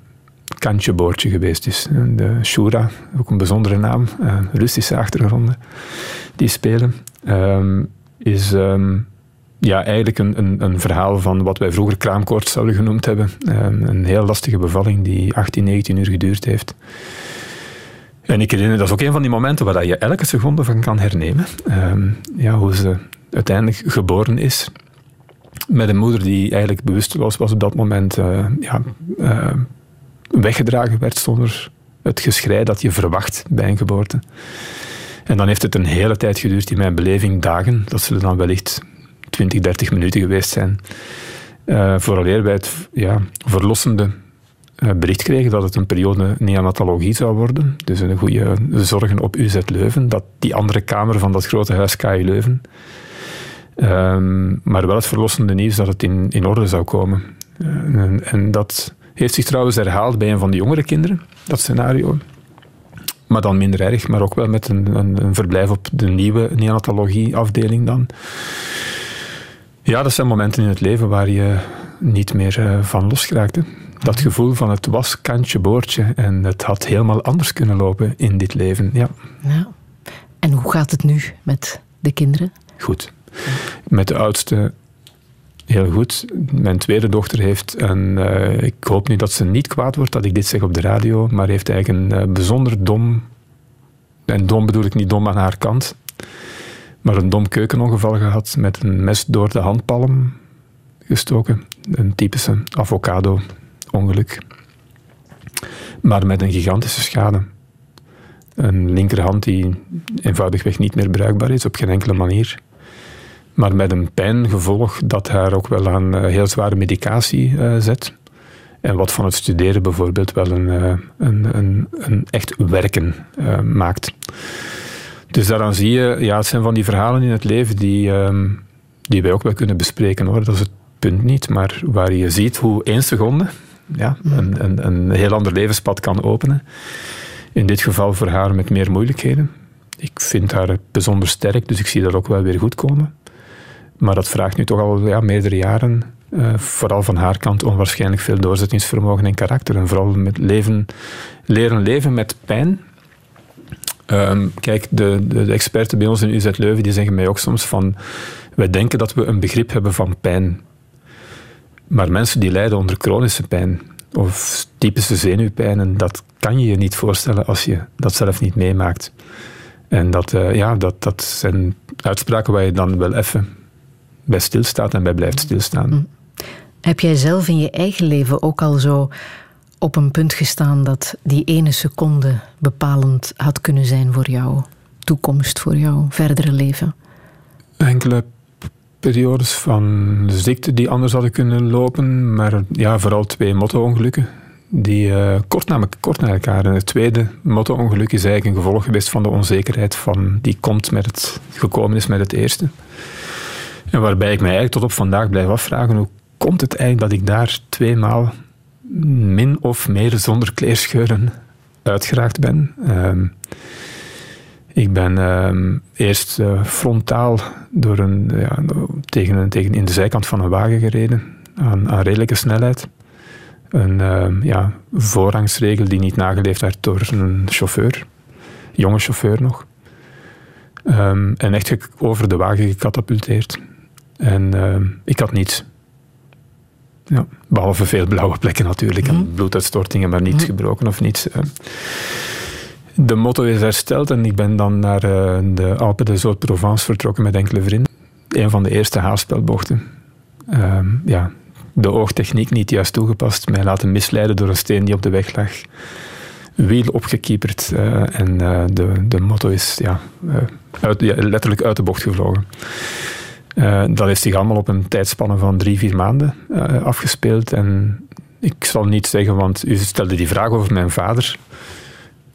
Speaker 4: kantjeboordje geweest is. De Shura, ook een bijzondere naam, Russische achtergronden die spelen, is ja, eigenlijk een, een, een, verhaal van wat wij vroeger kraamkoorts zouden genoemd hebben. Een, een heel lastige bevalling die 18, 19 uur geduurd heeft. En ik herinner, dat is ook een van die momenten waar je elke seconde van kan hernemen. Ja, hoe ze uiteindelijk geboren is. Met een moeder die eigenlijk bewusteloos was op dat moment. Uh, ja, uh, weggedragen werd zonder het geschrei dat je verwacht bij een geboorte. En dan heeft het een hele tijd geduurd, in mijn beleving dagen. Dat zullen dan wellicht 20, 30 minuten geweest zijn. Uh, vooraleer wij het ja, verlossende uh, bericht kregen dat het een periode neonatologie zou worden. Dus een goede zorgen op UZ Leuven. Dat die andere kamer van dat grote huis KU Leuven. Um, maar wel het verlossende nieuws dat het in, orde zou komen. Uh, en, en, dat heeft zich trouwens herhaald bij een van de jongere kinderen, dat scenario. Maar dan minder erg, maar ook wel met een, een, een verblijf op de nieuwe neonatologie afdeling dan. Ja, dat zijn momenten in het leven waar je niet meer uh, van losgeraakte. Dat gevoel van het was kantje boordje en het had helemaal anders kunnen lopen in dit leven. Ja. ja.
Speaker 3: En hoe gaat het nu met de kinderen?
Speaker 4: Goed. Met de oudste heel goed. Mijn tweede dochter heeft een. Uh, ik hoop nu dat ze niet kwaad wordt dat ik dit zeg op de radio, maar heeft eigenlijk een uh, bijzonder dom. En dom bedoel ik niet dom aan haar kant maar een dom keukenongeval gehad met een mes door de handpalm gestoken. Een typische avocado-ongeluk. Maar met een gigantische schade. Een linkerhand die eenvoudigweg niet meer bruikbaar is op geen enkele manier. Maar met een pijngevolg dat haar ook wel aan uh, heel zware medicatie uh, zet. En wat van het studeren bijvoorbeeld wel een, uh, een, een, een echt werken maakt. Dus daaraan zie je, ja, het zijn van die verhalen in het leven die, um, die wij ook wel kunnen bespreken hoor. Dat is het punt niet. Maar waar je ziet hoe één seconde ja, een, een, een heel ander levenspad kan openen. In dit geval voor haar met meer moeilijkheden. Ik vind haar bijzonder sterk, dus ik zie dat ook wel weer goed komen. Maar dat vraagt nu toch al ja, meerdere jaren, uh, vooral van haar kant, onwaarschijnlijk veel doorzettingsvermogen en karakter. En vooral met leven, leren leven met pijn Um, kijk, de, de, de, experten bij ons in UZ Leuven die zeggen mij ook soms van wij denken dat we een begrip hebben van pijn. Maar mensen die lijden onder chronische pijn of typische zenuwpijnen, dat kan je je niet voorstellen als je dat zelf niet meemaakt. En dat, uh, ja, dat, dat zijn uitspraken waar je dan wel even bij stilstaat en bij blijft stilstaan. Hm.
Speaker 3: Heb jij zelf in je eigen leven ook al zo op een punt gestaan dat die ene seconde bepalend had kunnen zijn voor jouw toekomst, voor jouw verdere leven?
Speaker 4: Enkele periodes van ziekte die anders hadden kunnen lopen, maar ja, vooral twee motto-ongelukken. Die uh, kort, na, kort na elkaar. En het tweede motto-ongeluk is eigenlijk een gevolg geweest van de onzekerheid van, die komt met het, gekomen is met het eerste. En waarbij ik mij eigenlijk tot op vandaag blijf afvragen, hoe komt het eigenlijk dat ik daar tweemaal min of meer zonder kleerscheuren uitgeraakt ben. Um, ik ben um, eerst uh, frontaal door een, ja, tegen, tegen in de zijkant van een wagen gereden, aan, aan redelijke snelheid. Een uh, ja, voorrangsregel die niet nageleefd werd door een chauffeur, jonge chauffeur nog. En echt over de wagen gecatapulteerd. En ik had niets. Ja, behalve veel blauwe plekken natuurlijk en mhm. bloeduitstortingen, maar niets mhm. gebroken of niets. De motto is hersteld en ik ben dan naar eh, de Alpen de Zuid-Provence vertrokken met enkele vrienden. Een van de eerste haarspelbochten. Ehm, ja, de oogtechniek niet juist toegepast, mij laten misleiden door een steen die op de weg lag. Wiel opgekieperd uh, en de, de motto is ja, uit, ja, letterlijk uit de bocht gevlogen. Uh, dat heeft zich allemaal op een tijdspanne van drie, vier maanden uh, afgespeeld. En ik zal niet zeggen, want u stelde die vraag over mijn vader.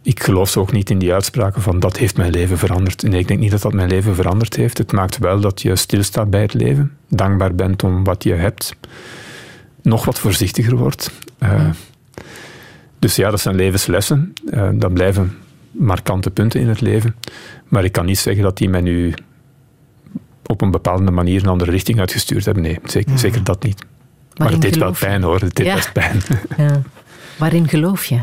Speaker 4: Ik geloof zo ook niet in die uitspraken van dat heeft mijn leven veranderd. Nee, ik denk niet dat dat mijn leven veranderd heeft. Het maakt wel dat je stilstaat bij het leven, dankbaar bent om wat je hebt, nog wat voorzichtiger wordt. Uh, dus ja, dat zijn levenslessen. dat blijven markante punten in het leven. Maar ik kan niet zeggen dat die mij nu op een bepaalde manier een andere richting uitgestuurd hebben. Nee, zeker, zeker dat niet. Maar het deed wel pijn hoor, het deed ja. best pijn. Ja.
Speaker 3: Waarin geloof je?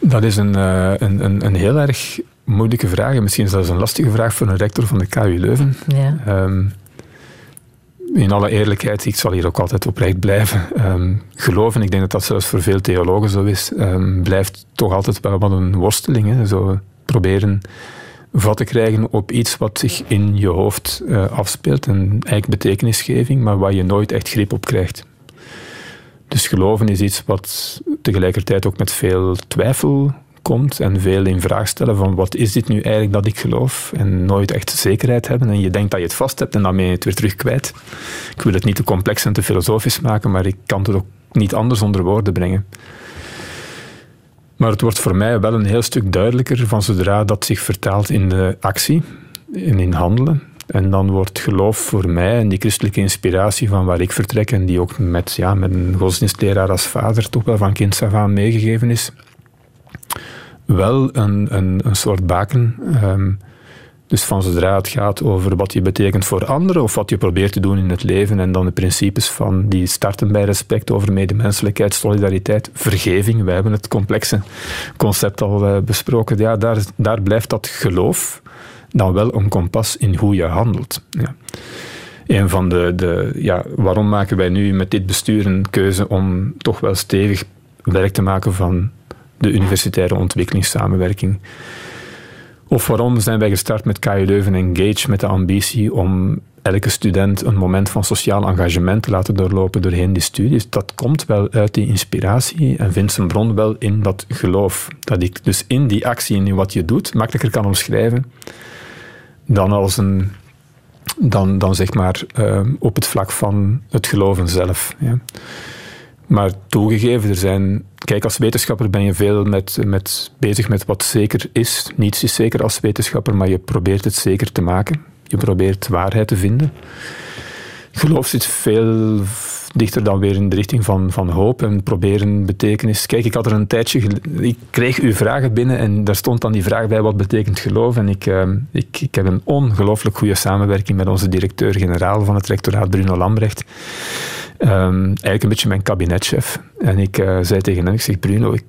Speaker 4: Dat is een, uh, een, een, een, heel erg moeilijke vraag. misschien zelfs een lastige vraag voor een rector van de KU Leuven. Ja. Um, in alle eerlijkheid, ik zal hier ook altijd oprecht blijven. Um, geloven, ik denk dat dat zelfs voor veel theologen zo is, um, blijft toch altijd wel wat een worsteling. Hè. Zo proberen vat te krijgen op iets wat zich in je hoofd uh, afspeelt. Een eigenlijk betekenisgeving, maar waar je nooit echt grip op krijgt. Dus geloven is iets wat tegelijkertijd ook met veel twijfel komt en veel in vraag stellen van wat is dit nu eigenlijk dat ik geloof en nooit echt zekerheid hebben en je denkt dat je het vast hebt en dan ben je het weer terug kwijt. Ik wil het niet te complex en te filosofisch maken, maar ik kan het ook niet anders onder woorden brengen. Maar het wordt voor mij wel een heel stuk duidelijker van zodra dat zich vertaalt in de actie en in handelen. En dan wordt geloof voor mij en die christelijke inspiratie van waar ik vertrek en die ook met, ja, met een godsdienstleraar als vader toch wel van kind af aan meegegeven is, wel een, een, een soort baken. Ehm, dus van zodra het gaat over wat je betekent voor anderen of wat je probeert te doen in het leven en dan de principes van die starten bij respect over medemenselijkheid, solidariteit, vergeving. We hebben het complexe concept al uh, besproken. Ja, daar, daar blijft dat geloof dan wel een kompas in hoe je handelt. Ja. Een van de, de ja, waarom maken wij nu met dit bestuur een keuze om toch wel stevig werk te maken van de universitaire ontwikkelingssamenwerking? Of waarom zijn wij gestart met KU Leuven Engage met de ambitie om elke student een moment van sociaal engagement te laten doorlopen doorheen die studies? Dat komt wel uit die inspiratie en vindt zijn bron wel in dat geloof. Dat ik dus in die actie en in wat je doet makkelijker kan omschrijven dan als een dan, dan zeg maar uh, op het vlak van het geloven zelf. Ja. Maar toegegeven, er zijn. Kijk, als wetenschapper ben je veel met, met, bezig met wat zeker is. Niets is zeker als wetenschapper, maar je probeert het zeker te maken. Je probeert waarheid te vinden. Geloof zit veel dichter dan weer in de richting van, van hoop en proberen betekenis. Kijk, ik had er een tijdje. Ik kreeg uw vragen binnen en daar stond dan die vraag bij: wat betekent geloof? En ik, uh, ik, ik heb een ongelooflijk goede samenwerking met onze directeur-generaal van het rectoraat, Bruno Lambrecht. Um, eigenlijk een beetje mijn kabinetchef. En ik uh, zei tegen hem: Ik zeg, Bruno, ik,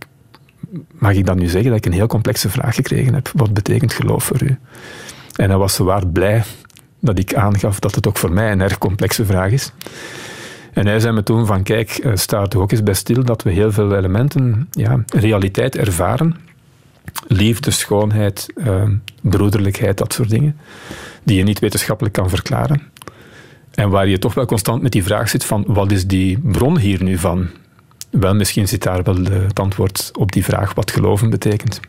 Speaker 4: mag ik dan nu zeggen dat ik een heel complexe vraag gekregen heb? Wat betekent geloof voor u? En hij was zwaar blij dat ik aangaf dat het ook voor mij een erg complexe vraag is. En hij zei me toen van, kijk, eh, sta er ook eens bij stil dat we heel veel elementen, ja, realiteit ervaren. Liefde, schoonheid, uh, broederlijkheid, dat soort dingen. Die je niet wetenschappelijk kan verklaren. En waar je toch wel constant met die vraag zit van, wat is die bron hier nu van? Wel, misschien zit daar wel het antwoord op die vraag wat geloven betekent.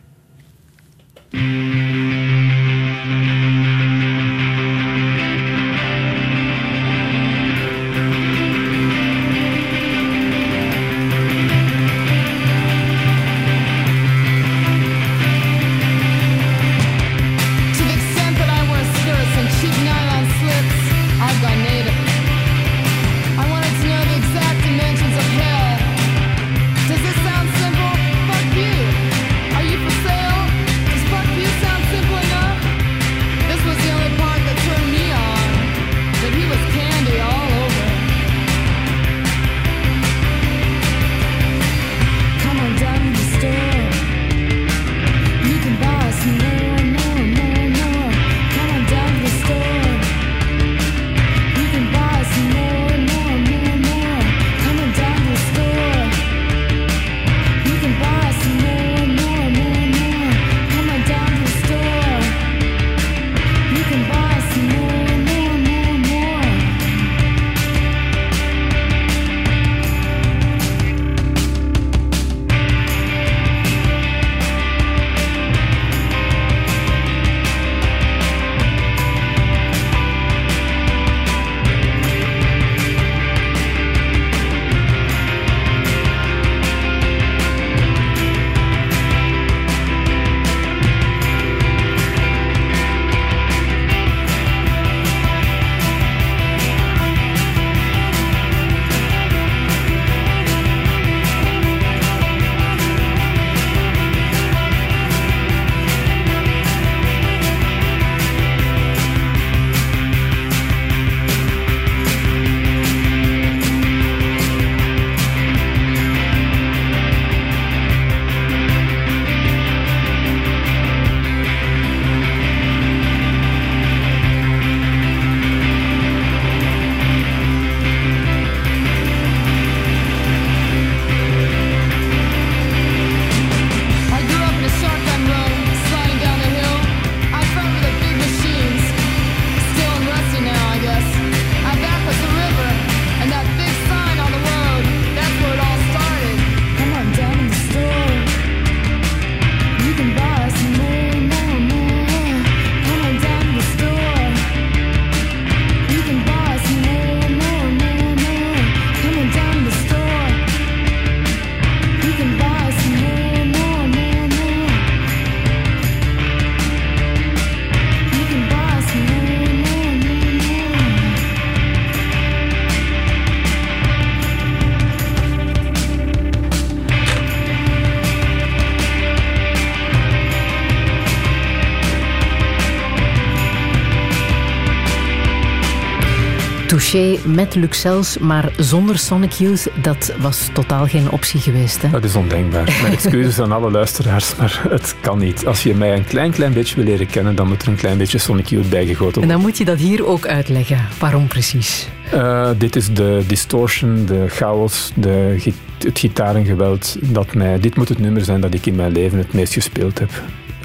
Speaker 3: Met Luxels, maar zonder Sonic Youth, dat was totaal geen optie geweest. Hè?
Speaker 4: Dat is ondenkbaar. Mijn excuses aan alle luisteraars, maar het kan niet. Als je mij een klein, klein beetje wil leren kennen, dan moet er een klein beetje Sonic Youth bijgegoten worden.
Speaker 3: En dan moet je dat hier ook uitleggen. Waarom precies?
Speaker 4: Uh, dit is de distortion, de chaos, de, het gitaarengeweld. Dat mij, dit moet het nummer zijn dat ik in mijn leven het meest gespeeld heb.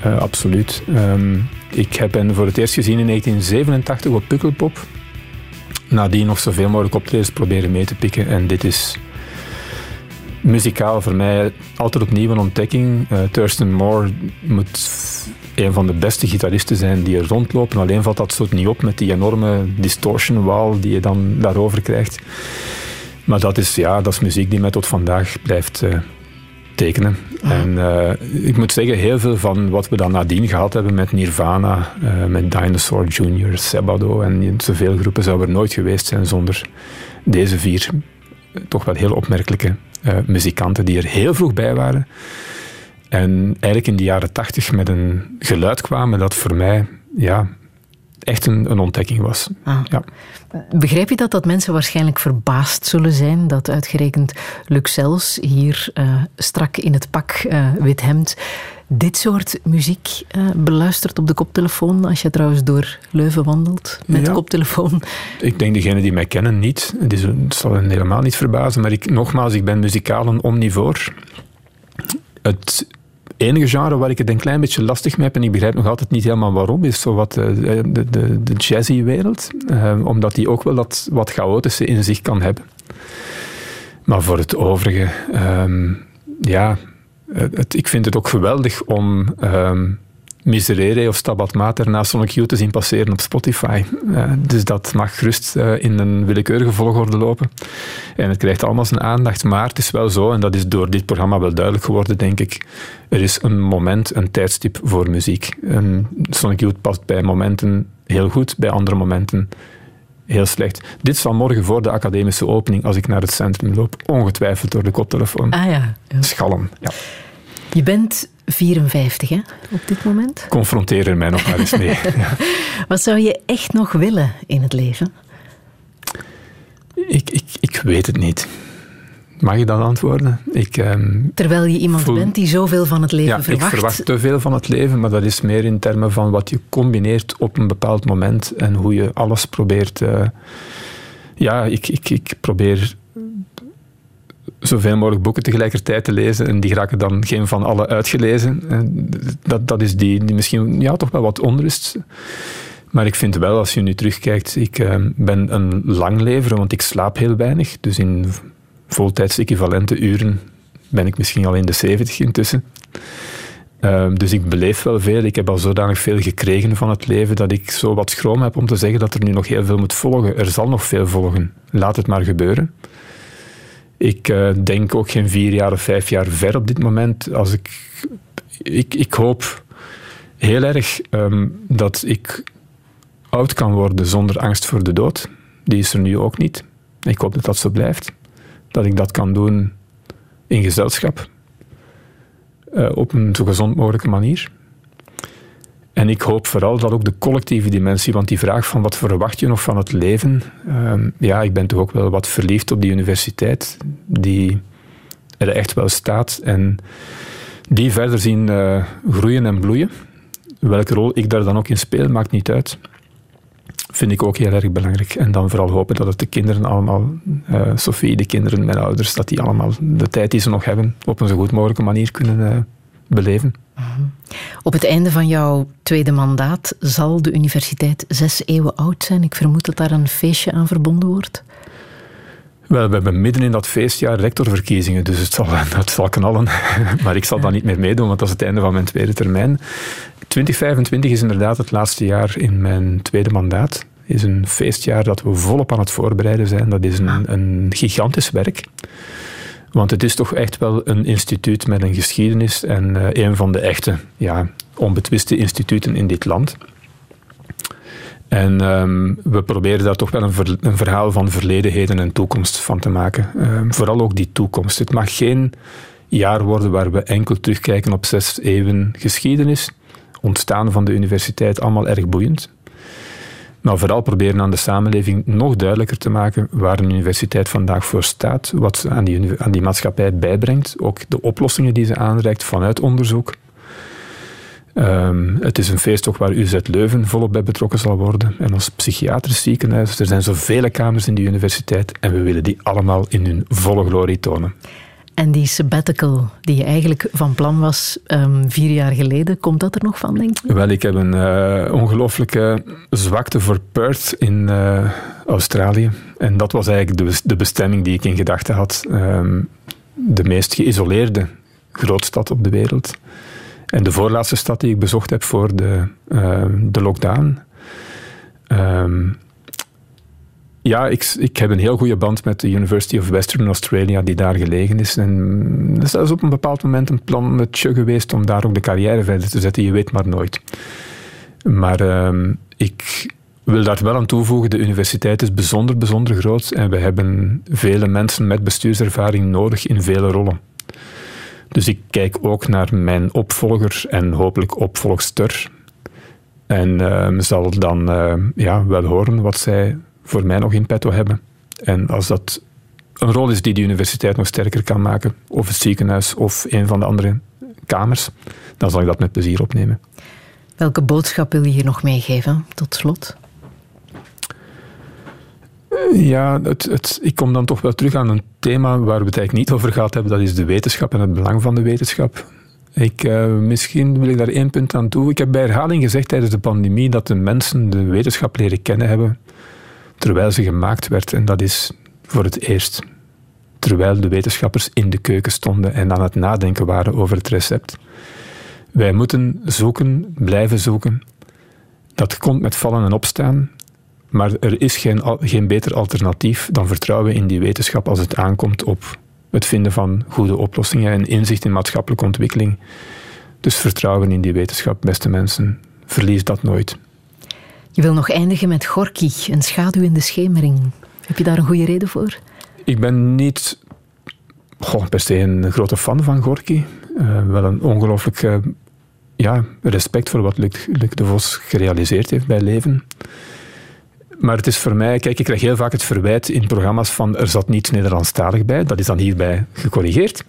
Speaker 4: Uh, absoluut. Um, ik heb hen voor het eerst gezien in 1987 op Pukkelpop nadien nog zoveel mogelijk optredens proberen mee te pikken. En dit is muzikaal voor mij altijd opnieuw een ontdekking. Uh, Thurston Moore moet een van de beste gitaristen zijn die er rondlopen. Alleen valt dat soort niet op met die enorme distortion wall die je dan daarover krijgt. Maar dat is, ja, dat is muziek die mij tot vandaag blijft uh, tekenen. En uh, ik moet zeggen, heel veel van wat we dan nadien gehad hebben met Nirvana, uh, met Dinosaur Jr., Sabado en zoveel groepen zou er nooit geweest zijn zonder deze vier toch wel heel opmerkelijke uh, muzikanten die er heel vroeg bij waren. En eigenlijk in de jaren tachtig met een geluid kwamen dat voor mij ja, echt een, een ontdekking was. Ah. Ja.
Speaker 3: Begrijp je dat, dat mensen waarschijnlijk verbaasd zullen zijn dat uitgerekend Luxels hier uh, strak in het pak uh, wit hemd dit soort muziek uh, beluistert op de koptelefoon als je trouwens door Leuven wandelt met ja. koptelefoon?
Speaker 4: Ik denk degenen die mij kennen niet. Het, is, het zal hen helemaal niet verbazen, maar ik, nogmaals, ik ben muzikaal een omnivoor. Het enige genre waar ik het een klein beetje lastig mee heb, en ik begrijp nog altijd niet helemaal waarom, is zo wat eh, de, de, de, jazzy-wereld. Uh, omdat die ook wel dat wat chaotische in zich kan hebben. Maar voor het overige, um, ja, ik vind het ook geweldig om um, Miserere of Stabat Mater naast Sonic Youth te zien passeren op Spotify. Uh, dus dat mag gerust uh, in een willekeurige volgorde lopen. En het krijgt allemaal zijn aandacht. Maar het is wel zo, en dat is door dit programma wel duidelijk geworden, denk ik. Er is een moment, een tijdstip voor muziek. Sonic Youth past bij momenten heel goed, bij andere momenten heel slecht. Dit zal morgen voor de academische opening, als ik naar het centrum loop, ongetwijfeld door de koptelefoon.
Speaker 3: Ah ja.
Speaker 4: ja. Schallen, ja.
Speaker 3: Je bent 54 hè, op dit moment.
Speaker 4: Confronteer er mij nog maar eens mee. ja.
Speaker 3: Wat zou je echt nog willen in het leven?
Speaker 4: Ik, ik, ik weet het niet. Mag je dat antwoorden? Ik, um,
Speaker 3: Terwijl je iemand
Speaker 4: voel,
Speaker 3: bent die zoveel van het leven
Speaker 4: ja,
Speaker 3: verwacht.
Speaker 4: Ik verwacht te veel van het leven, maar dat is meer in termen van wat je combineert op een bepaald moment en hoe je alles probeert. Uh, ja, ik, ik, ik probeer zoveel mogelijk boeken tegelijkertijd te lezen. En die raken dan geen van alle uitgelezen. Dat, dat is die, die misschien ja, toch wel wat onrust. Maar ik vind wel, als je nu terugkijkt, ik uh, ben een langlever, want ik slaap heel weinig. Dus in voltijds equivalente uren ben ik misschien al in de 70 intussen. Uh, dus ik beleef wel veel. Ik heb al zodanig veel gekregen van het leven dat ik zo wat schroom heb om te zeggen dat er nu nog heel veel moet volgen. Er zal nog veel volgen. Laat het maar gebeuren. Ik uh, denk ook geen vier jaar of vijf jaar ver op dit moment. Als ik, ik, ik hoop heel erg um, dat ik oud kan worden zonder angst voor de dood. Die is er nu ook niet. Ik hoop dat dat zo blijft. Dat ik dat kan doen in gezelschap. Uh, op een zo gezond mogelijke manier. En ik hoop vooral dat ook de collectieve dimensie, want die vraag van wat verwacht je nog van het leven, uh, ja, ik ben toch ook wel wat verliefd op die universiteit, die er echt wel staat en die verder zien uh, groeien en bloeien. Welke rol ik daar dan ook in speel, maakt niet uit. Vind ik ook heel erg belangrijk. En dan vooral hopen dat het de kinderen allemaal, uh, Sophie, de kinderen, mijn ouders, dat die allemaal de tijd die ze nog hebben op een zo goed mogelijke manier kunnen beleven.
Speaker 3: Op het einde van jouw tweede mandaat zal de universiteit zes eeuwen oud zijn. Ik vermoed dat daar een feestje aan verbonden wordt.
Speaker 4: Wel, we hebben midden in dat feestjaar rectorverkiezingen, dus het zal, het zal knallen. Maar ik zal dan niet meer meedoen, want dat is het einde van mijn tweede termijn. 2025 is inderdaad het laatste jaar in mijn tweede mandaat. Het is een feestjaar dat we volop aan het voorbereiden zijn. Dat is een, een gigantisch werk. Want het is toch echt wel een instituut met een geschiedenis en uh, een van de echte, ja, onbetwiste instituten in dit land. En um, we proberen daar toch wel een, een, verhaal van verleden, heden en toekomst van te maken. Um, vooral ook die toekomst. Het mag geen jaar worden waar we enkel terugkijken op zes eeuwen geschiedenis. Ontstaan van de universiteit, allemaal erg boeiend. Maar vooral proberen aan de samenleving nog duidelijker te maken waar een universiteit vandaag voor staat, wat ze aan die, aan die maatschappij bijbrengt, ook de oplossingen die ze aanreikt vanuit onderzoek. Um, het is een feest waar UZ Leuven volop bij betrokken zal worden. En ons psychiatrisch ziekenhuis. Er zijn zoveel kamers in die universiteit en we willen die allemaal in hun volle glorie tonen.
Speaker 3: En die sabbatical die je eigenlijk van plan was um, vier jaar geleden, komt dat er nog van, denk je?
Speaker 4: Wel, ik heb een uh, ongelooflijke zwakte voor Perth in uh, Australië. En dat was eigenlijk de, de bestemming die ik in gedachten had. Um, de meest geïsoleerde grootstad op de wereld. En de voorlaatste stad die ik bezocht heb voor de, uh, de lockdown. Um, ja, ik, ik heb een heel goede band met de University of Western Australia, die daar gelegen is. En dat is op een bepaald moment een plan met je geweest om daar ook de carrière verder te zetten. Je weet maar nooit. Maar uh, ik wil daar wel aan toevoegen, de universiteit is bijzonder, bijzonder groot. En we hebben vele mensen met bestuurservaring nodig in vele rollen. Dus ik kijk ook naar mijn opvolger en hopelijk opvolgster. En uh, zal dan uh, ja, wel horen wat zij voor mij nog in petto hebben. En als dat een rol is die de universiteit nog sterker kan maken, of het ziekenhuis of een van de andere kamers, dan zal ik dat met plezier opnemen.
Speaker 3: Welke boodschap wil je hier nog meegeven, tot slot?
Speaker 4: Ja, het, het, ik kom dan toch wel terug aan een thema waar we het eigenlijk niet over gehad hebben. Dat is de wetenschap en het belang van de wetenschap. Ik, uh, misschien wil ik daar één punt aan toe. Ik heb bij herhaling gezegd tijdens de pandemie dat de mensen de wetenschap leren kennen hebben terwijl ze gemaakt werd. En dat is voor het eerst terwijl de wetenschappers in de keuken stonden en aan het nadenken waren over het recept. Wij moeten zoeken, blijven zoeken. Dat komt met vallen en opstaan. Maar er is geen, geen beter alternatief dan vertrouwen in die wetenschap als het aankomt op het vinden van goede oplossingen en inzicht in maatschappelijke ontwikkeling. Dus vertrouwen in die wetenschap, beste mensen. Verlies dat nooit.
Speaker 3: Je wil nog eindigen met Gorky, een schaduw in de schemering. Heb je daar een goede reden voor?
Speaker 4: Ik ben niet per se een grote fan van Gorky. Uh, wel een ongelooflijk ja, respect voor wat Luc, Luc de Vos gerealiseerd heeft bij Leven. Maar het is voor mij, kijk, ik krijg heel vaak het verwijt in programma's van er zat niets Nederlandstalig bij. Dat is dan hierbij gecorrigeerd.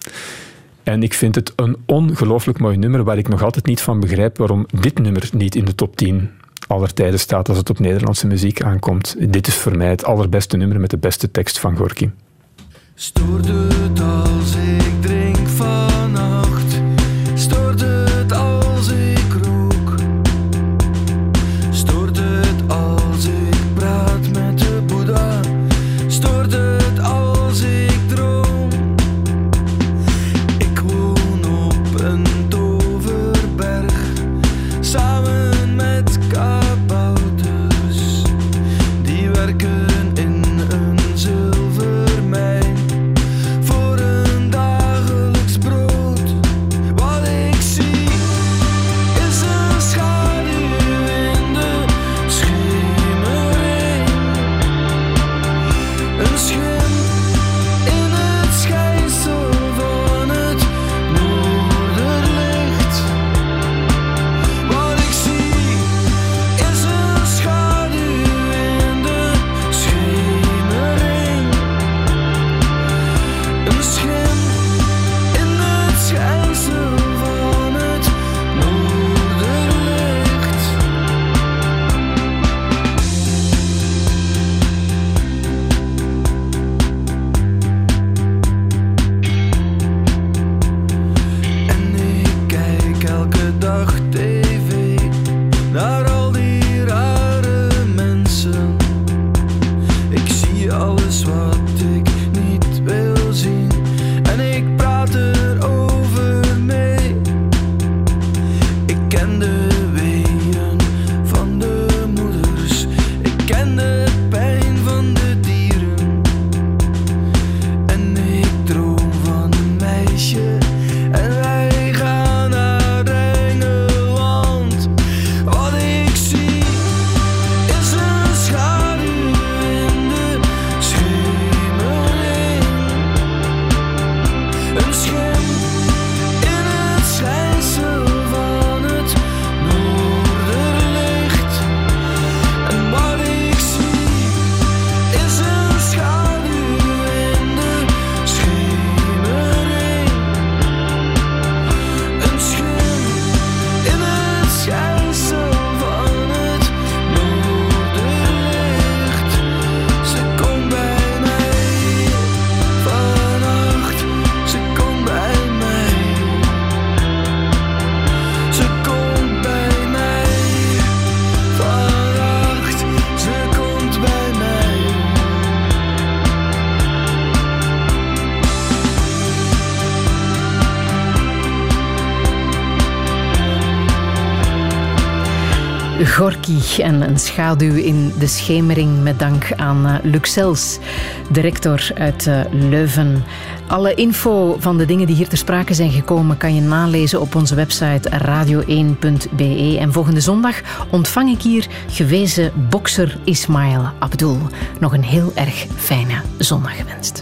Speaker 4: En ik vind het een ongelooflijk mooi nummer waar ik nog altijd niet van begrijp waarom dit nummer niet in de top 10 aller tijden staat als het op Nederlandse muziek aankomt. Dit is voor mij het allerbeste nummer met de beste tekst van Gorky.
Speaker 6: Stoorde het als ik drink vannacht?
Speaker 3: Een schaduw in de schemering met dank aan uh, Luxels, de rector uit uh, Leuven. Alle info van de dingen die hier ter sprake zijn gekomen kan je nalezen op onze website radio1.be. En volgende zondag ontvang ik hier gewezen bokser Ismail Abdul. Nog een heel erg fijne zondag gewenst.